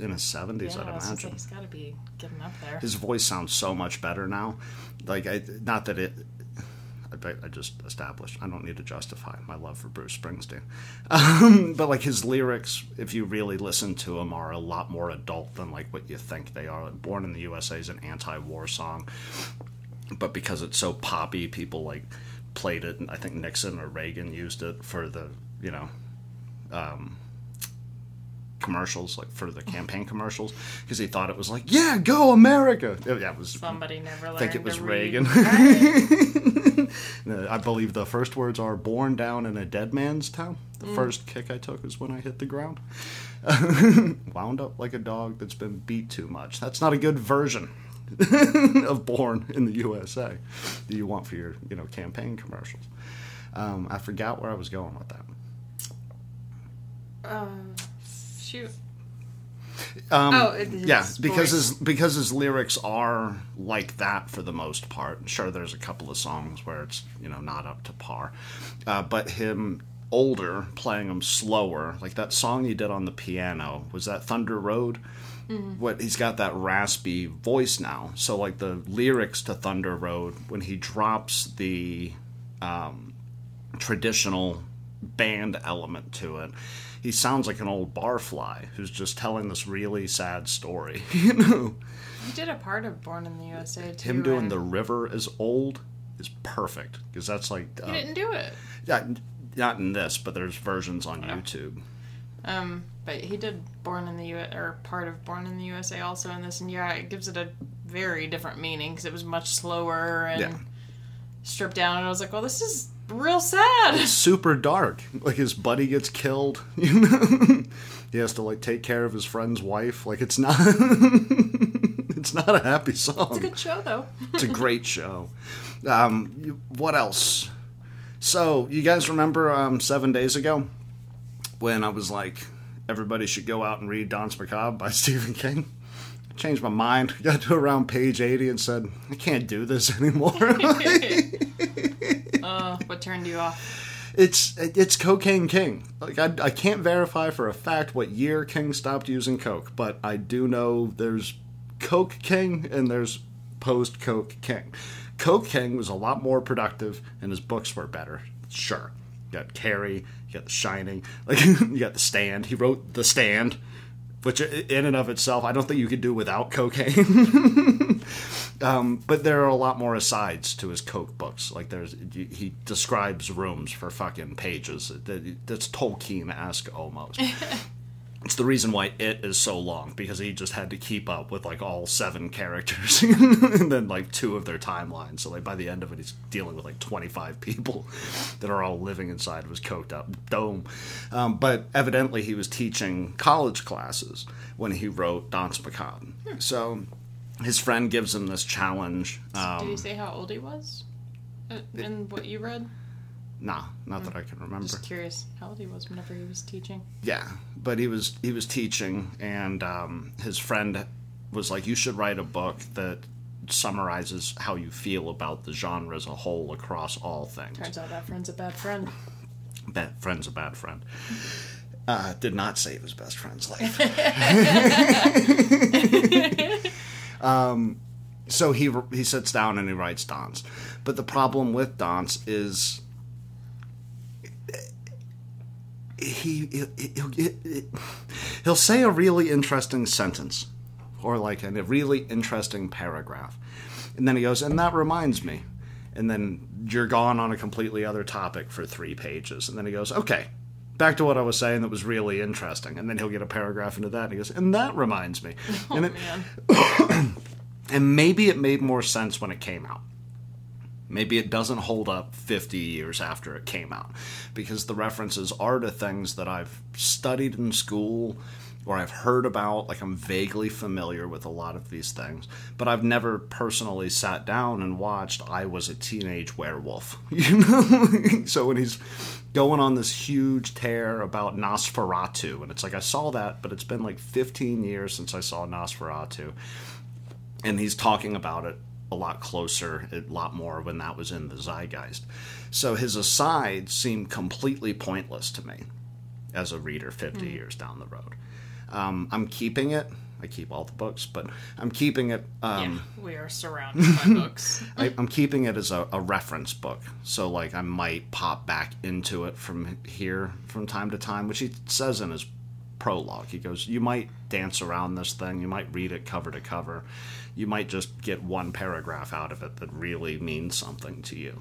in his 70s, Yeah, I'd imagine. he's got to be getting up there. His voice sounds so much better now. Like, I, not that it. I, I just established. I don't need to justify my love for Bruce Springsteen, um, but like his lyrics, if you really listen to them, are a lot more adult than like what you think they are. Born in the USA is an anti-war song, but because it's so poppy, people like played it. And I think Nixon or Reagan used it for the you know um, commercials, like for the campaign commercials, because he thought it was like, "Yeah, go America." Yeah, it was. Somebody never I think it was. Reagan. I believe the first words are "born down in a dead man's town." The Mm. first kick I took was when I hit the ground. Wound up like a dog that's been beat too much. That's not a good version of "Born in the USA" that you want for your, you know, campaign commercials. Um, I forgot where I was going with that. Uh, shoot. Um, Oh, yeah, because voice. his because his lyrics are like that for the most part. Sure, there's a couple of songs where it's you know not up to par, uh, but him older, playing them slower. Like that song he did on the piano was that Thunder Road. What he's got that raspy voice now. So like the lyrics to Thunder Road, when he drops the um, traditional band element to it, he sounds like an old barfly who's just telling this really sad story. You know, He did a part of Born in the USA too. him doing and the river is old is perfect because that's like He uh, didn't do it. yeah, not in this, but there's versions on YouTube. Um, but he did Born in the U or part of Born in the USA also in this, and yeah, it gives it a very different meaning because it was much slower and Yeah. stripped down. And I was like, well, this is real sad. super dark. Like his buddy gets killed, you know. he has to like take care of his friend's wife. Like it's not it's not a happy song. It's a good show though. It's a great show. Um, what else? So you guys remember um, seven days ago when I was like, everybody should go out and read Danse Macabre by Stephen King. Changed my mind. Got to around page eighty and said, I can't do this anymore. uh, what turned you off? It's it's Cocaine King. Like I, I can't verify for a fact what year King stopped using coke, but I do know there's Coke King and there's post Coke King. Coke King was a lot more productive and his books were better. Sure, you got Carrie, you got The Shining, like you got The Stand. He wrote The Stand, which in and of itself I don't think you could do without cocaine. Um, but there are a lot more asides to his Coke books. Like there's, he describes rooms for fucking pages. That's Tolkien-esque almost. it's the reason why it is so long because he just had to keep up with like all seven characters and then like two of their timelines. So like by the end of it, he's dealing with like 25 people that are all living inside of his coked up dome. Um, but evidently, he was teaching college classes when he wrote Danse Macabre. So his friend gives him this challenge. Um, Did you say how old he was? Uh, In what you read? Nah, not that I can remember. Just curious how old he was whenever he was teaching. Yeah, but he was he was teaching, and um, his friend was like, "You should write a book that summarizes how you feel about the genre as a whole across all things." Turns out that friend's a bad friend. Bad friend's a bad friend. Uh, did not save his best friend's life. um, so he he sits down and he writes Dance, but the problem with Dance is he he'll, he'll, he'll say a really interesting sentence or like a really interesting paragraph. And then he goes and that reminds me. And then you're gone on a completely other topic for three pages. And then he goes okay back to what i was saying that was really interesting. And then he'll get a paragraph into that and he goes and that reminds me. Oh, and, it, Man. and maybe it made more sense when it came out Maybe it doesn't hold up 50 years after it came out because the references are to things that I've studied in school or I've heard about. Like I'm vaguely familiar with a lot of these things, but I've never personally sat down and watched I Was a Teenage Werewolf. You know? so when he's going on this huge tear about Nosferatu, and it's like I saw that, but it's been like 15 years since I saw Nosferatu and he's talking about it a lot closer, a lot more when that was in the zeitgeist. So his aside seemed completely pointless to me as a reader 50 years down the road. Um, I'm keeping it. I keep all the books, but I'm keeping it. Um, yeah, we are surrounded by books. I, I'm keeping it as a, a reference book. So, like, I might pop back into it from here from time to time, which he says in his prologue. He goes, You might dance around this thing, you might read it cover to cover, you might just get one paragraph out of it that really means something to you.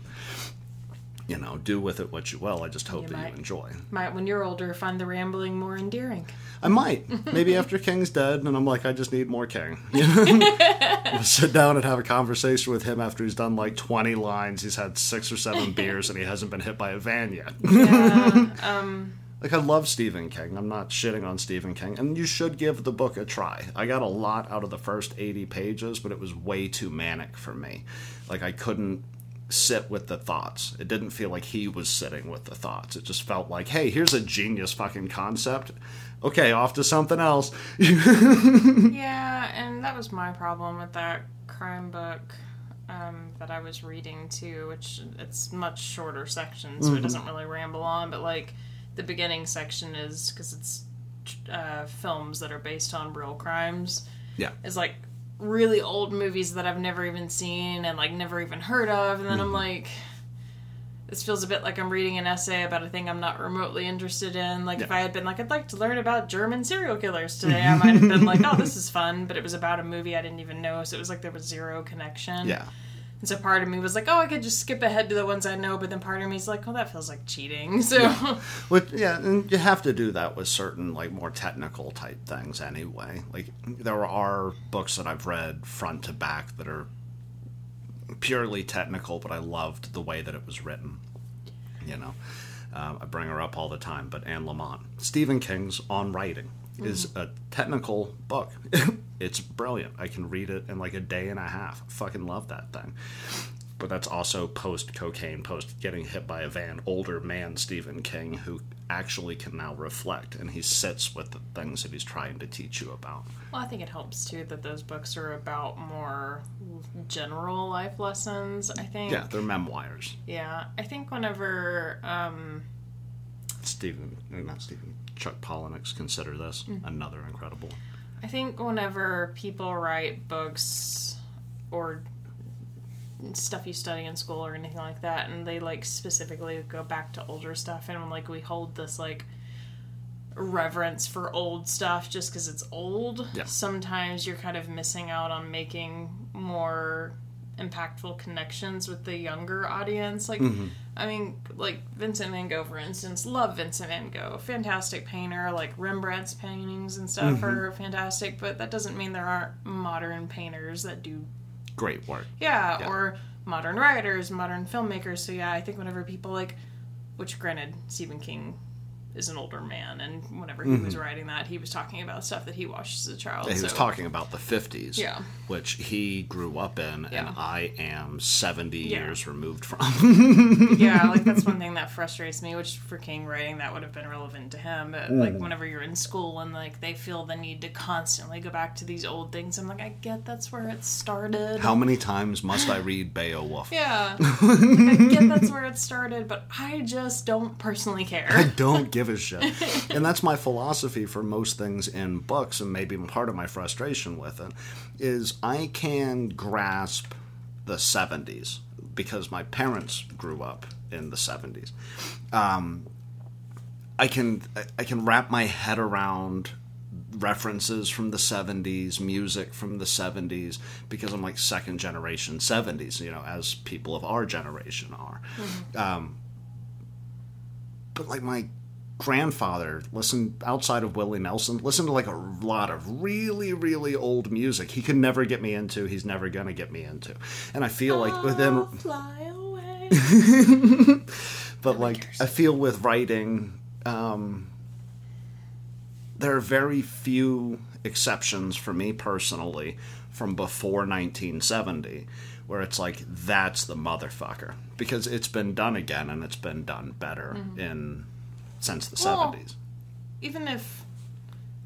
You know, do with it what you will. I just hope You that might. you enjoy. Might, when you're older, find the rambling more endearing. I might. Maybe after King's dead, and I'm like, I just need more King. You know? I'll sit down and have a conversation with him after he's done like 20 lines. He's had six or seven beers, and he hasn't been hit by a van yet. Yeah, um, like, I love Stephen King. I'm not shitting on Stephen King, and you should give the book a try. I got a lot out of the first 80 pages, but it was way too manic for me. Like, I couldn't sit with the thoughts. It didn't feel like he was sitting with the thoughts. It just felt like, hey, here's a genius fucking concept. Okay, off to something else. yeah, and that was my problem with that crime book. um, that I was reading too, which it's much shorter sections, so it doesn't really ramble on. But like the beginning section is because it's uh, films that are based on real crimes. Yeah. Is like really old movies that I've never even seen and like never even heard of, and then I'm like. This feels a bit like I'm reading an essay about a thing I'm not remotely interested in. Like, if I had been like, I'd like to learn about German serial killers today, I might have been like, oh, this is fun. But it was about a movie I didn't even know, so it was like there was zero connection. Yeah. And so part of me was like, oh, I could just skip ahead to the ones I know, but then part of me is like, oh, that feels like cheating. So, Which, yeah, and you have to do that with certain like more technical type things anyway. Like there are books that I've read front to back that are purely technical, but I loved the way that it was written. You know, um, I bring her up all the time, but Anne Lamott, Stephen King's On Writing is a technical book. it's brilliant. I can read it in like a day and a half. Fucking love that thing. But that's also post cocaine, post getting hit by a van, older man Stephen King who actually can now reflect and he sits with the things that he's trying to teach you about. well, I think it helps too that those books are about more general life lessons. I think. Yeah, they're memoirs. Yeah, I think whenever um, Stephen, not Stephen, Chuck Palahniuk's Consider This, another incredible. I think whenever people write books or stuff you study in school or anything like that, and they like specifically go back to older stuff, and like we hold this like reverence for old stuff just because it's old. Yeah. Sometimes you're kind of missing out on making more impactful connections with the younger audience. Like, mm-hmm. I mean, like Vincent Van Gogh, for instance, love Vincent Van Gogh, fantastic painter. Like Rembrandt's paintings and stuff mm-hmm. are fantastic, but that doesn't mean there aren't modern painters that do Great work. yeah, Yeah. or modern writers, modern filmmakers. So yeah, I think whenever people like, which granted, Stephen King is an older man, and whenever he was writing that, he was talking about stuff that he watched as a child. Mm-hmm. He so, was talking about the 50s, Yeah. which he grew up in, Yeah. and I am 70 Yeah. years removed from. yeah, like that's one thing that frustrates me. Which for King writing, that would have been relevant to him. But like whenever you're in school and like they feel the need to constantly go back to these old things, I'm like, I get that's where it started. How many times must I read Beowulf? yeah, like, I get that's where it started, but I just don't personally care. I don't give a shit. and that's my philosophy for most things in books, and maybe part of my frustration with it is I can grasp the 70s because my parents grew up in the 70s. Um, I can I can wrap my head around references from the 70s, music from the 70s, because I'm like second generation 70s, you know, as people of our generation are. Um, but like my grandfather listened outside of Willie Nelson, listened to like a lot of really, really old music he could never get me into, he's never gonna get me into. And I feel like within I'll fly away. but like I feel with writing, um, there are very few exceptions for me personally from before 1970 where it's like that's the motherfucker because it's been done again and it's been done better in since the Well, 70s. Even if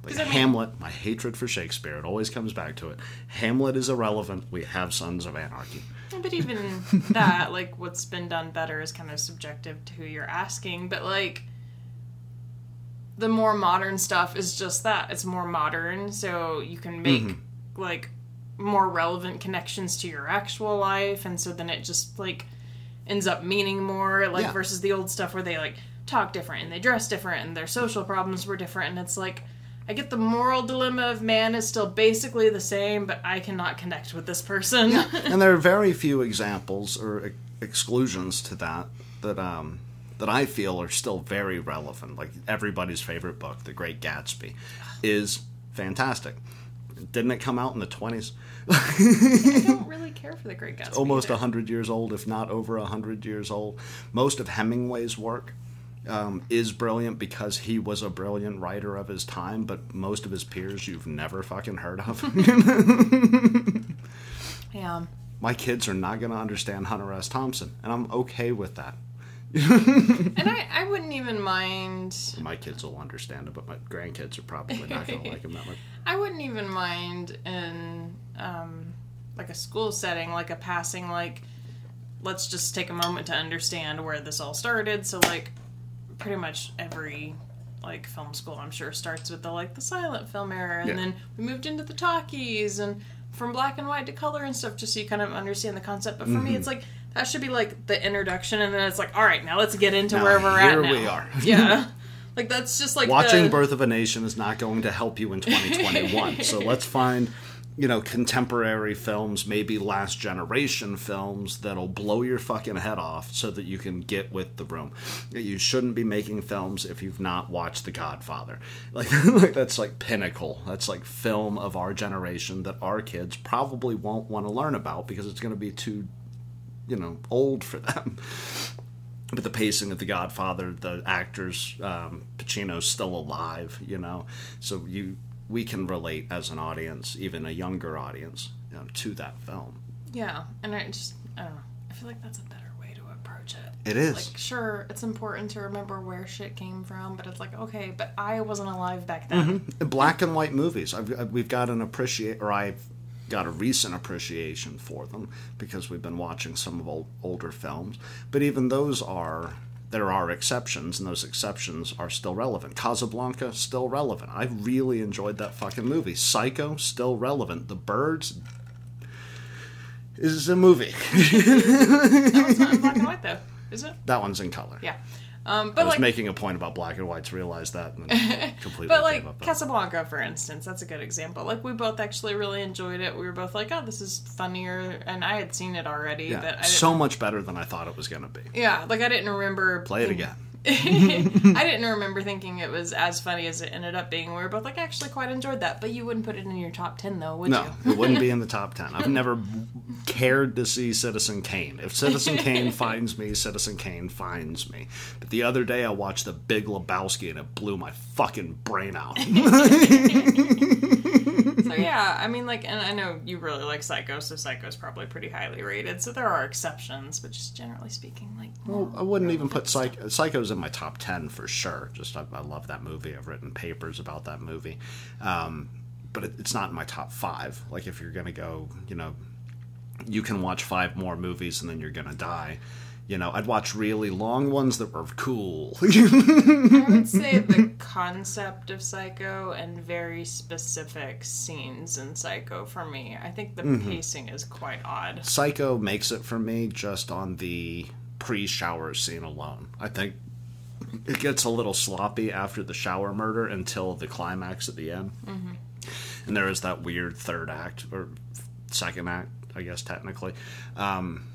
Like I mean- Hamlet, my hatred for Shakespeare, it always comes back to it. Hamlet is irrelevant. We have Sons of Anarchy. But even that, like, what's been done better is kind of subjective to who you're asking. But, like, the more modern stuff is just that. It's more modern, so you can make, mm-hmm. like, more relevant connections to your actual life. And so then it just, like, ends up meaning more, like, Yeah. versus the old stuff where they, like, talk different and they dress different and their social problems were different. And it's like, I get the moral dilemma of man is still basically the same, but I cannot connect with this person. and there are very few examples or ex- exclusions to that that um, that I feel are still very relevant. Like everybody's favorite book, The Great Gatsby, is fantastic. Didn't it come out in the twenties? I don't really care for the Great Gatsby. Almost either. hundred years old, if not over hundred years old. Most of Hemingway's work um, is brilliant because he was a brilliant writer of his time, but most of his peers you've never fucking heard of. Yeah. My kids are not going to understand Hunter S. Thompson, and I'm okay with that. And I, I wouldn't even mind. My kids will understand it, but my grandkids are probably not going to like him that much. I wouldn't even mind in um, like a school setting, like a passing, like let's just take a moment to understand where this all started. So like pretty much every like film school I'm sure starts with the like the silent film era and Yeah. then we moved into the talkies and from black and white to color and stuff just so you kind of understand the concept. But for Mm-hmm. me it's like that should be like the introduction and then it's like, all right, now let's get into Now, where we're at here now. we are. yeah. Like that's just like Watching the, Birth of a Nation is not going to help you in 2021. so let's find, you know, contemporary films, maybe last generation films that'll blow your fucking head off so that you can get with the room. You shouldn't be making films if you've not watched The Godfather. Like, like that's like pinnacle. That's like film of our generation that our kids probably won't want to learn about because it's going to be too, you know, old for them but the pacing of The Godfather, the actors, um, Pacino's still alive, you know, so you we can relate as an audience, even a younger audience, you know, to that film. Yeah, and I just I don't know. I feel like that's a better way to approach it. It is. Like, sure, it's important to remember where shit came from, but it's like, okay, but I wasn't alive back then. Mm-hmm. Black and white movies, I've, I've- we've got an appreciate, or I've got a recent appreciation for them because we've been watching some of old, older films. But even those are there are exceptions, and those exceptions are still relevant. Casablanca still relevant. I really enjoyed that fucking movie. Psycho still relevant. The Birds is a movie. No, it's not in black and white though, is it? that one's in color. Yeah. Um, I was like, making a point about black and white to realize that and completely but like. Casablanca, for instance, that's a good example. Like we both actually really enjoyed it. We were both like, oh, this is funnier, and I had seen it already, Yeah, but so much better than I thought it was going to be. yeah, like I didn't remember Play it again. I didn't remember thinking it was as funny as it ended up being. We were both like, I actually quite enjoyed that, but you wouldn't put it in your top ten though, would No, you? it wouldn't be in the top 10. I've never cared to see Citizen Kane. If Citizen Kane finds me, Citizen Kane finds me. But the other day I watched The Big Lebowski and it blew my fucking brain out. So yeah, I mean, like, and I know you really like Psycho, so Psycho's probably pretty highly rated. So there are exceptions, but just generally speaking, like, Well, I wouldn't even put Psycho. Psycho's in my top 10 for sure. Just, I, I love that movie. I've written papers about that movie. Um, but it, it's not in my top five. Like, if you're going to go, you know, you can watch five more movies and then you're going to die. You know, I'd watch really long ones that were cool. I would say the concept of Psycho and very specific scenes in Psycho for me. I think the Mm-hmm. pacing is quite odd. Psycho makes it for me just on the pre-shower scene alone. I think it gets a little sloppy after the shower murder until the climax at the end. Mm-hmm. And there is that weird third act or second act, I guess technically. Um,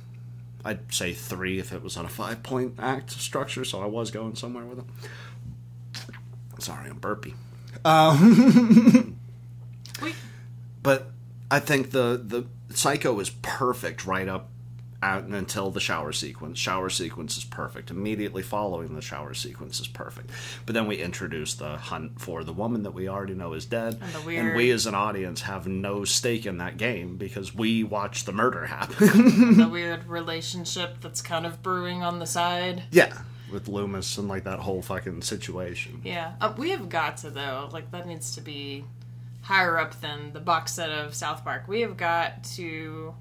I'd say three if it was on a five-point act structure, so I was going somewhere with it. Sorry, I'm burpy. Um, we, but I think the the Psycho is perfect right up until the shower sequence. Shower sequence is perfect. Immediately following the shower sequence is perfect. But then we introduce the hunt for the woman that we already know is dead, And the and we as an audience have no stake in that game because we watch the murder happen. the weird relationship that's kind of brewing on the side. yeah, with Loomis and like that whole fucking situation. Yeah, uh, we have got to though. Like that needs to be higher up than the box set of South Park. We have got to.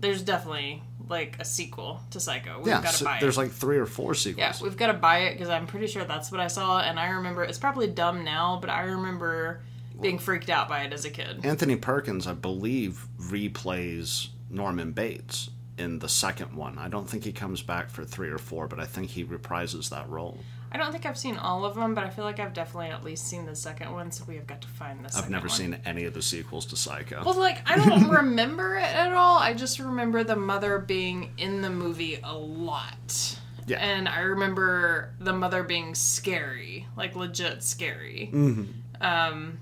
There's definitely like a sequel to Psycho. We've Yeah, got to so buy there's like three or four sequels. yeah, we've got to buy it because I'm pretty sure that's what I saw, and I remember it's probably dumb now, but I remember being freaked out by it as a kid. Anthony Perkins, I believe, replays Norman Bates in the second one. I don't think he comes back for three or four, but I think he reprises that role. I don't think I've seen all of them, but I feel like I've definitely at least seen the second one, so we have got to find this. I've never one. seen any of the sequels to Psycho. Well, like I don't remember it at all. I just remember the mother being in the movie a lot. Yeah. And I remember the mother being scary, like legit scary. Mm-hmm. Um,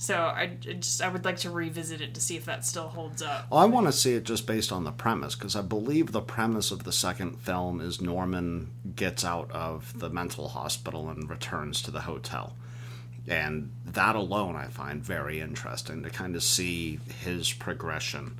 so I just I would like to revisit it to see if that still holds up. Well, I want to see it just based on the premise because I believe the premise of the second film is Norman gets out of the mental hospital and returns to the hotel. And that alone I find very interesting to kind of see his progression.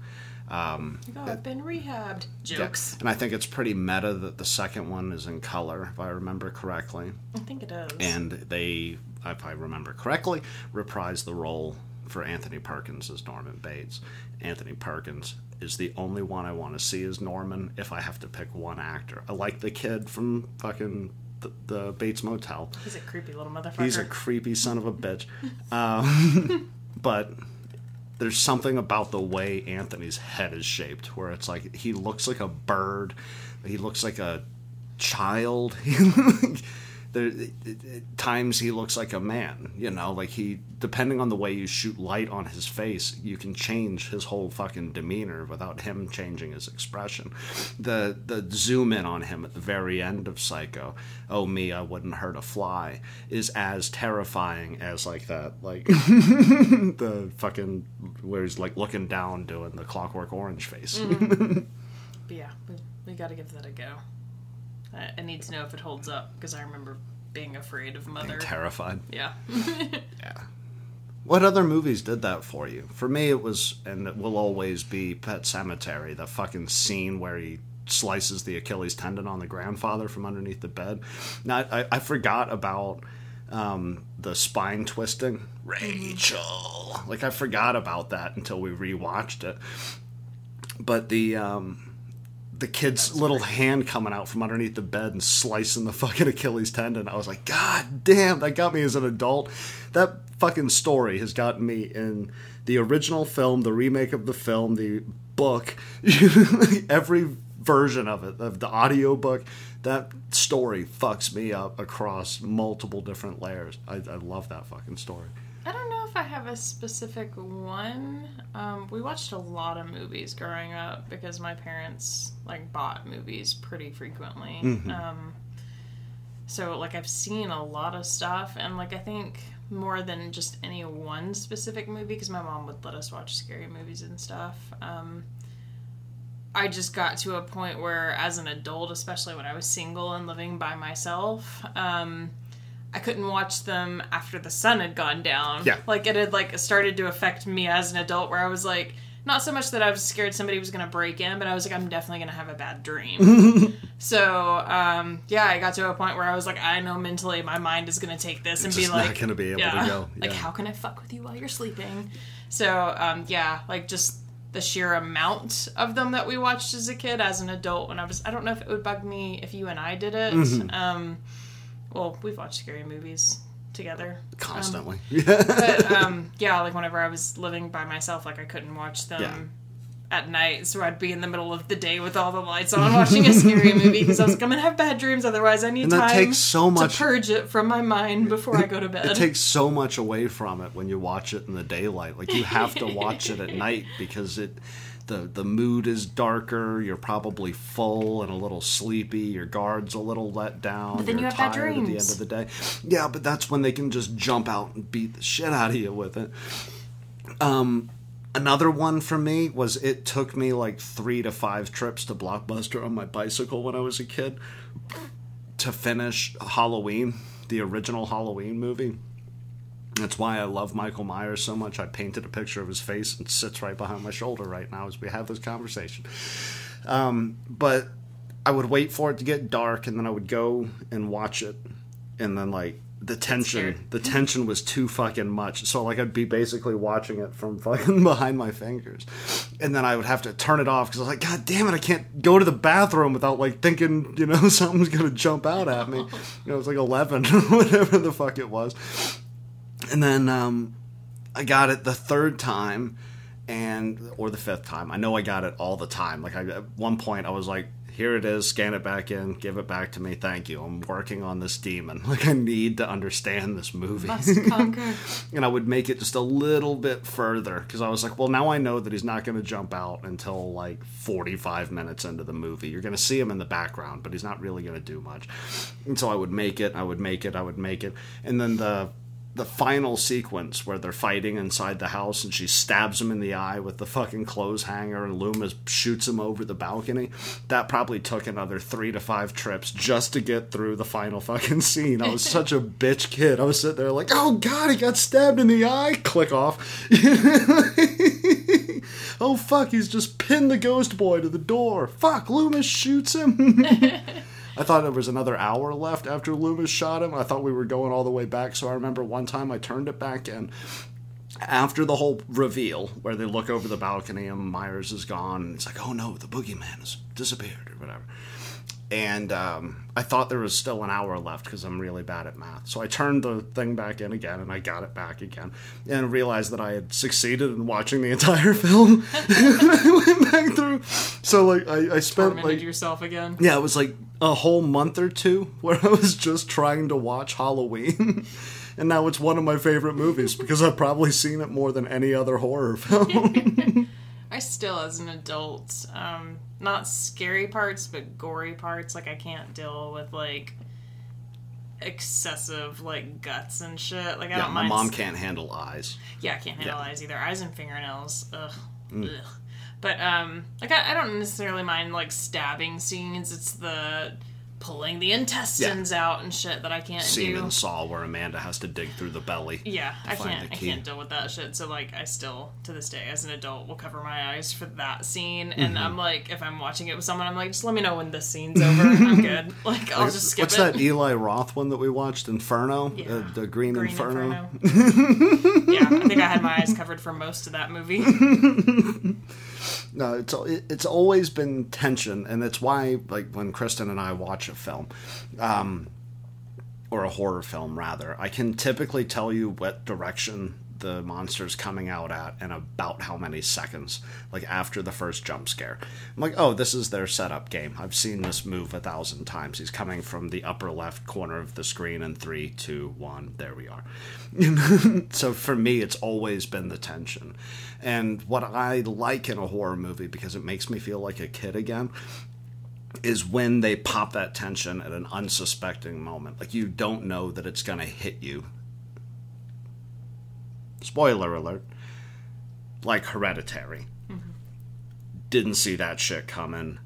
Um, Like, oh, I've been rehabbed. yeah. Jokes. And I think it's pretty meta that the second one is in color, if I remember correctly. I think it is. And they, if I remember correctly, reprise the role for Anthony Perkins as Norman Bates. Anthony Perkins is the only one I want to see as Norman if I have to pick one actor. I like the kid from fucking the, the Bates Motel. He's a creepy little motherfucker. He's a creepy son of a bitch. Um, but there's something about the way Anthony's head is shaped where it's like he looks like a bird, he looks like a child. there at times he looks like a man you know? Like he depending on the way you shoot light on his face you can change his whole fucking demeanor without him changing his expression. The the zoom in on him at the very end of psycho oh me i wouldn't hurt a fly is as terrifying as like that like the fucking where he's like looking down doing the clockwork orange face. Mm-hmm. But yeah, we, we got to give that a go. I, I need to know if it holds up because I remember being afraid of Mother. terrified yeah. Yeah. What other movies did that for you? For me, it was, and it will always be Pet Sematary, the fucking scene where he slices the Achilles tendon on the grandfather from underneath the bed. Now, I, I forgot about um, the spine twisting. Rachel. Like, I forgot about that until we rewatched it. But the. Um, the kid's little hand coming out from underneath the bed and slicing the fucking Achilles tendon. I was like, God damn, that got me as an adult. That fucking story has gotten me in the original film, the remake of the film, the book, every version of it, of the audio book. That story fucks me up across multiple different layers. I, I love that fucking story. I don't know if I have a specific one. We watched a lot of movies growing up because my parents like bought movies pretty frequently. Um, so like I've seen a lot of stuff, and like I think more than just any one specific movie because my mom would let us watch scary movies and stuff. Um, I just got to a point where, as an adult, especially when I was single and living by myself, um, I couldn't watch them after the sun had gone down. Yeah. Like it had like started to affect me as an adult where I was like not so much that I was scared somebody was going to break in, but I was like I'm definitely going to have a bad dream. so, um, yeah, I got to a point where I was like I know mentally my mind is going to take this and be just like not gonna be able to yeah, go. Like how can I fuck with you while you're sleeping? So, um, yeah, like just the sheer amount of them that we watched as a kid as an adult when I was I don't know if it would bug me if you and I did it. Mm-hmm. Um well, we've watched scary movies together. Constantly. But um yeah, like whenever I was living by myself, like I couldn't watch them Yeah. at night, so I'd be in the middle of the day with all the lights on watching a scary movie because I was like, I'm gonna have bad dreams otherwise. I need And time takes so much- to purge it from my mind before I go to bed. it takes so much away from it when you watch it in the daylight. Like you have to watch it at night because it the the mood is darker. You're probably full and a little sleepy. Your guard's a little let down. But then you're you have bad tired at the end of the day. Yeah, but that's when they can just jump out and beat the shit out of you with it. Um, another one for me was it took me like three to five trips to Blockbuster on my bicycle when I was a kid to finish Halloween, the original Halloween movie. That's why I love Michael Myers so much. I painted a picture of his face and sits right behind my shoulder right now as we have this conversation. Um, but I would wait for it to get dark and then I would go and watch it. And then, like, the tension, the tension was too fucking much. So, like, I'd be basically watching it from fucking behind my fingers. And then I would have to turn it off because I was like, God damn it, I can't go to the bathroom without, like, thinking, you know, something's going to jump out at me. You know, it was like 11 or whatever the fuck it was. And then um, I got it the third time, and or the fifth time. I know I got it all the time. Like I, at one point, I was like, "Here it is. Scan it back in. Give it back to me. Thank you. I'm working on this demon. Like I need to understand this movie." And I would make it just a little bit further because I was like, well, now I know that he's not going to jump out until like 45 minutes into the movie. You're going to see him in the background, but he's not really going to do much. And so I would make it, I would make it, I would make it, and then the the final sequence where they're fighting inside the house and she stabs him in the eye with the fucking clothes hanger and Loomis shoots him over the balcony. That probably took another three to five trips just to get through the final fucking scene. I was such a bitch kid. I was sitting there like, oh god, he got stabbed in the eye. Click off. oh fuck, he's just pinned the ghost boy to the door. Fuck, Loomis shoots him. I thought there was another hour left after Loomis shot him. I thought we were going all the way back. So I remember one time I turned it back in after the whole reveal where they look over the balcony and Myers is gone and it's like, oh no, the boogeyman has disappeared or whatever. And um, I thought there was still an hour left because I'm really bad at math. So I turned the thing back in again and I got it back again and realized that I had succeeded in watching the entire film. and I went back through. So like I, I spent Tormented like yourself again. yeah, it was like a whole month or two where I was just trying to watch Halloween. and now it's one of my favorite movies because I've probably seen it more than any other horror film. I still, as an adult, um, not scary parts, but gory parts. Like I can't deal with like excessive like guts and shit. Like I yeah, don't my mind. mom can't handle eyes. Yeah, I can't handle Yeah. Mm. eyes either. Eyes and fingernails. Ugh. Ugh. But um, like I, I don't necessarily mind like stabbing scenes. It's the pulling the intestines out and shit that I can't Semen do. In Saw where Amanda has to dig through the belly. Yeah, I can't. the I can't deal with that shit. So like, I still to this day, as an adult, will cover my eyes for that scene. And Mm-hmm. I'm like, if I'm watching it with someone, I'm like, just let me know when this scene's over. I'm good. Like, I'll just skip What's it. that Eli Roth one that we watched? Inferno? Yeah. Uh, the Green, Green Inferno? Inferno. yeah, I think I had my eyes covered for most of that movie. No, it's it- it's always been tension, and it's why like when Kristen and I watch a film, um, or a horror film rather, I can typically tell you what direction the monster's coming out at and about how many seconds, like after the first jump scare. I'm like, oh, this is their setup game. I've seen this move a thousand times. He's coming from the upper left corner of the screen in three, two, one. There we are. so for me, it's always been the tension. And what I like in a horror movie, because it makes me feel like a kid again, is when they pop that tension at an unsuspecting moment. Like you don't know that it's going to hit you. Spoiler alert. Like Hereditary. Mm-hmm. Didn't see that shit coming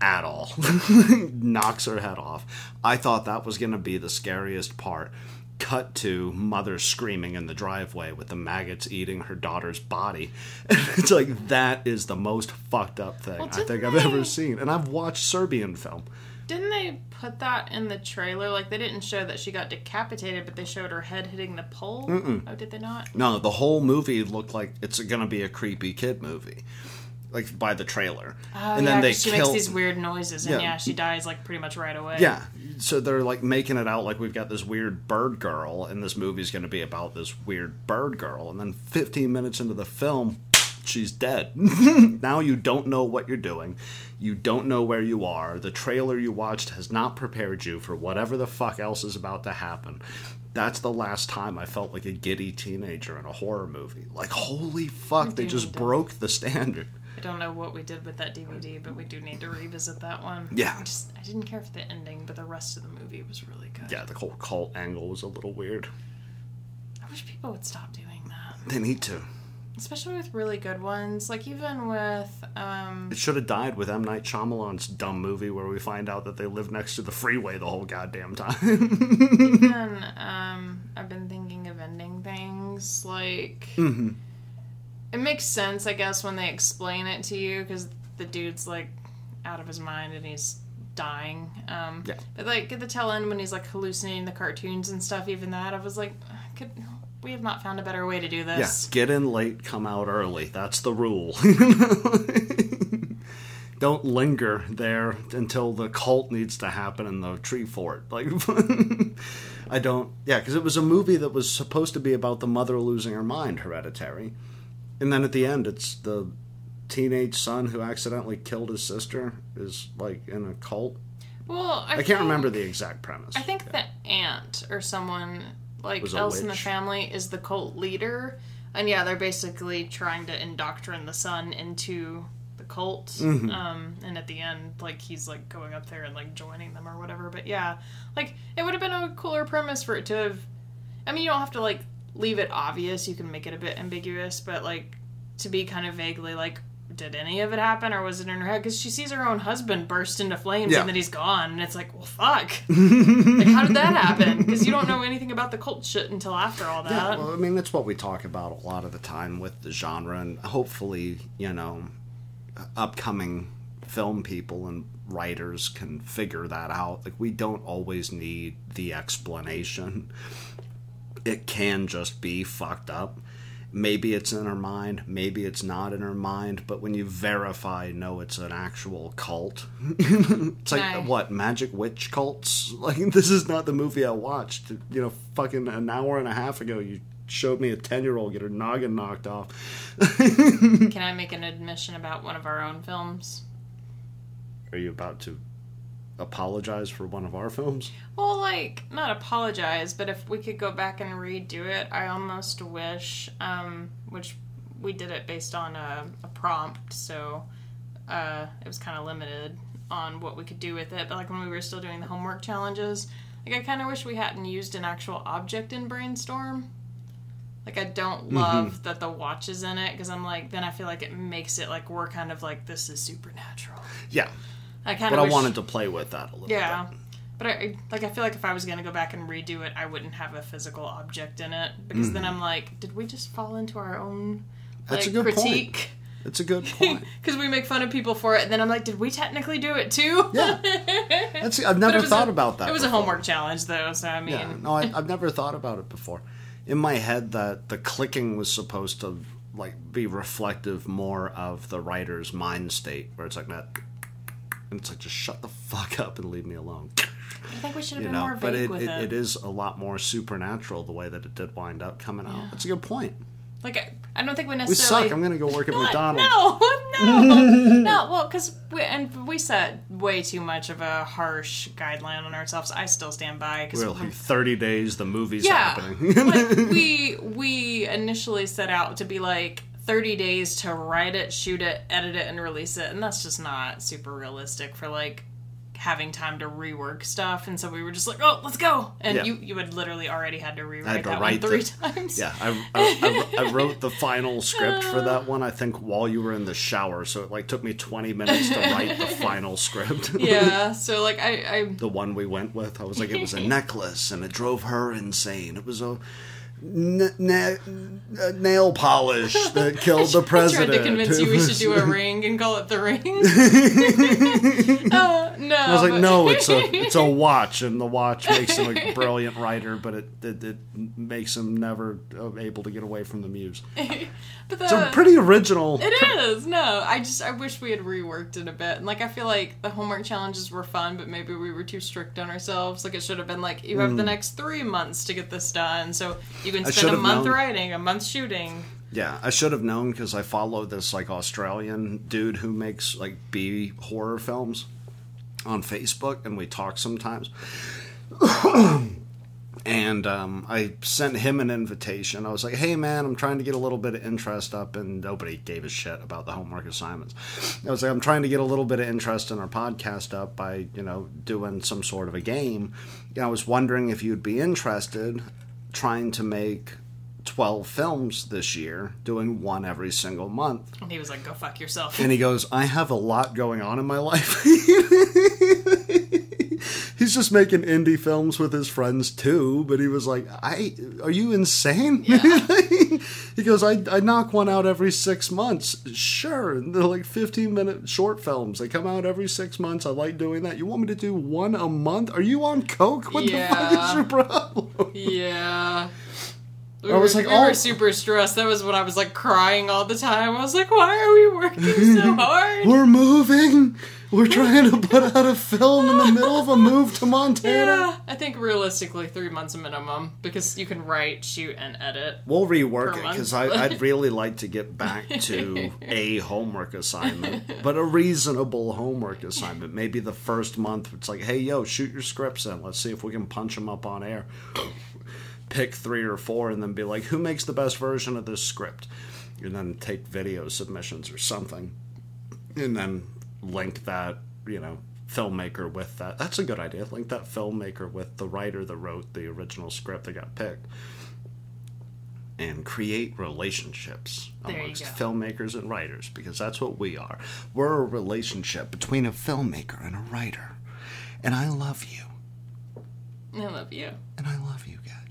at all. Knocks her head off. I thought that was going to be the scariest part. Cut to mother screaming in the driveway with the maggots eating her daughter's body. it's like that is the most fucked up thing Well, I think I've ever seen. And I've watched Serbian film. Didn't they put that in the trailer? Like, they didn't show that she got decapitated, but they showed her head hitting the pole. Oh, did they not? No, the whole movie looked like it's going to be a creepy kid movie, like by the trailer. Oh, and yeah, then they she kill. makes these weird noises, and Yeah. yeah, she dies like pretty much right away. Yeah, so they're like making it out like we've got this weird bird girl, and this movie's going to be about this weird bird girl. And then 15 minutes into the film, she's dead. now you don't know what you're doing. You don't know where you are. The trailer you watched has not prepared you for whatever the fuck else is about to happen. That's the last time I felt like a giddy teenager in a horror movie. Like, holy fuck, they just broke the standard. I don't know what we did with that DVD, but we do need to revisit that one. Yeah. I just I didn't care for the ending, but the rest of the movie was really good. Yeah, the whole cult angle was a little weird. I wish people would stop doing that, They need to. Especially with really good ones. Like even with um, It should have died with M. Night Shyamalan's dumb movie where we find out that they live next to the freeway the whole goddamn time. even um, I've been thinking of ending things like. Mm-hmm. It makes sense, I guess, when they explain it to you because the dude's like out of his mind and he's dying. Um, Yeah. But like at the tail end when he's like hallucinating the cartoons and stuff, even that I was like, could we have not found a better way to do yeah, this? get in late, come out early. That's the rule. Don't linger there until the cult needs to happen in the tree fort. Like, I don't. Yeah, because it was a movie that was supposed to be about the mother losing her mind, Hereditary, and then at the end, it's the teenage son who accidentally killed his sister is like in a cult. Well, I, I can't think- remember the exact premise. I think the aunt or someone like else in the family is the cult leader, and yeah, they're basically trying to indoctrinate the son into the cult. Mm-hmm. Um, and at the end, like he's like going up there and like joining them or whatever. But yeah, like it would have been a cooler premise for it to have. I mean, you don't have to like leave it obvious. You can make it a bit ambiguous, but like to be kind of vaguely like. Did any of it happen, or was it in her head? Because she sees her own husband burst into flames, Yeah. and then he's gone, and it's like, well, fuck. Like, how did that happen? Because you don't know anything about the cult shit until after all that. Yeah, well, I mean, that's what we talk about a lot of the time with the genre, and hopefully, you know, upcoming film people and writers can figure that out. Like, we don't always need the explanation, it can just be fucked up. Maybe it's in her mind, maybe it's not in her mind, but when you verify, no, it's an actual cult. it's like Right. what magic witch cults? Like this is not the movie I watched. You know, fucking an hour and a half ago, you showed me a ten year old get her noggin knocked off. Can I make an admission about one of our own films? Are you about to apologize for one of our films? Well, like, not apologize, but if we could go back and redo it, I almost wish, um, which we did it based on a, a prompt, so uh, it was kind of limited on what we could do with it. But, like, when we were still doing the homework challenges, like, I kind of wish we hadn't used an actual object in Brainstorm. Like, I don't love that the watch is in it, because I'm like, then I feel like it makes it like we're kind of like, this is supernatural. Yeah, I kind but of I wanted to play with that a little bit. Yeah. bit. But I like I feel like if I was gonna go back and redo it, I wouldn't have a physical object in it because then I'm like, did we just fall into our own Mm-hmm. That's a good point. critique? It's a good point. Because we make fun of people for it, and then I'm like, did we technically do it too? Yeah. That's I've never thought a- about that. It was a homework challenge though, so I mean, Yeah, no, I, I've never thought about it before. In my head, that the clicking was supposed to like be reflective more of the writer's mind state, where it's like that, and it's like just shut the fuck up and leave me alone, I think we should have you been know. more vague But it, with it, it. it is a lot more supernatural the way that it did wind up coming out. That's a good point. Like I, I don't think we necessarily. We suck. I'm gonna go work at What? McDonald's. No, no, no. Well, because we and we set way too much of a harsh guideline on ourselves. I still stand by because Really, 30 days, the movie's yeah, happening. like we we initially set out to be like 30 days to write it, shoot it, edit it, and release it, and that's just not super realistic for like having time to rework stuff. And so we were just like, oh, let's go. And Yeah. you you had literally already had to rewrite I had to that write one three the- times. Yeah, I, I, I, I wrote the final script for that uh. one. I think while you were in the shower, so it like took me twenty minutes to write the final script. Yeah. So like I I the one we went with, I was like, it was a necklace, and it drove her insane. It was a n- na- uh, nail polish that killed the president. I tried to convince you we should do a ring and call it the ring. oh no! I was like, but- no, it's a it's a watch, and the watch makes him a brilliant writer, but it it, it makes him never uh, able to get away from the muse. but the, It's a pretty original. It is. No, I just I wish we had reworked it a bit. And like I feel like the homework challenges were fun, but maybe we were too strict on ourselves. Like it should have been like you have the next three months to get this done, so you can. I spend a month known. writing, a month shooting. Yeah, I should have known because I follow this like Australian dude who makes like B horror films on Facebook, and we talk sometimes. and um, I sent him an invitation. I was like, "Hey, man, I'm trying to get a little bit of interest up," and nobody gave a shit about the homework assignments. I was like, "I'm trying to get a little bit of interest in our podcast up by you know doing some sort of a game." And I was wondering if you'd be interested trying to make 12 films this year, doing one every single month. And he was like, "Go fuck yourself." And he goes, I have a lot going on in my life. He's just making indie films with his friends too, but he was like, "I are you insane?" he goes, "I I knock one out every six months. Sure, and they're like fifteen minute short films. They come out every six months. I like doing that. You want me to do one a month? Are you on coke? What the fuck is your problem?" yeah. We I was were, like, we oh. were super stressed. That was when I was like crying all the time. I was like, why are we working so hard? We're moving. We're trying to put out a film in the middle of a move to Montana. Yeah, I think realistically three months minimum because you can write, shoot, and edit. We'll rework it because I'd really like to get back to a homework assignment, but a reasonable homework assignment. Maybe the first month it's like, hey, yo, shoot your scripts in. Let's see if we can punch them up on air. Pick three or four and then be like, who makes the best version of this script? And then take video submissions or something. And then link that, you know, filmmaker with that. That's a good idea. Link that filmmaker with the writer that wrote the original script that got picked and create relationships There amongst filmmakers and writers because that's what we are. We're a relationship between a filmmaker and a writer. And I love you. I love you. And I love you guys.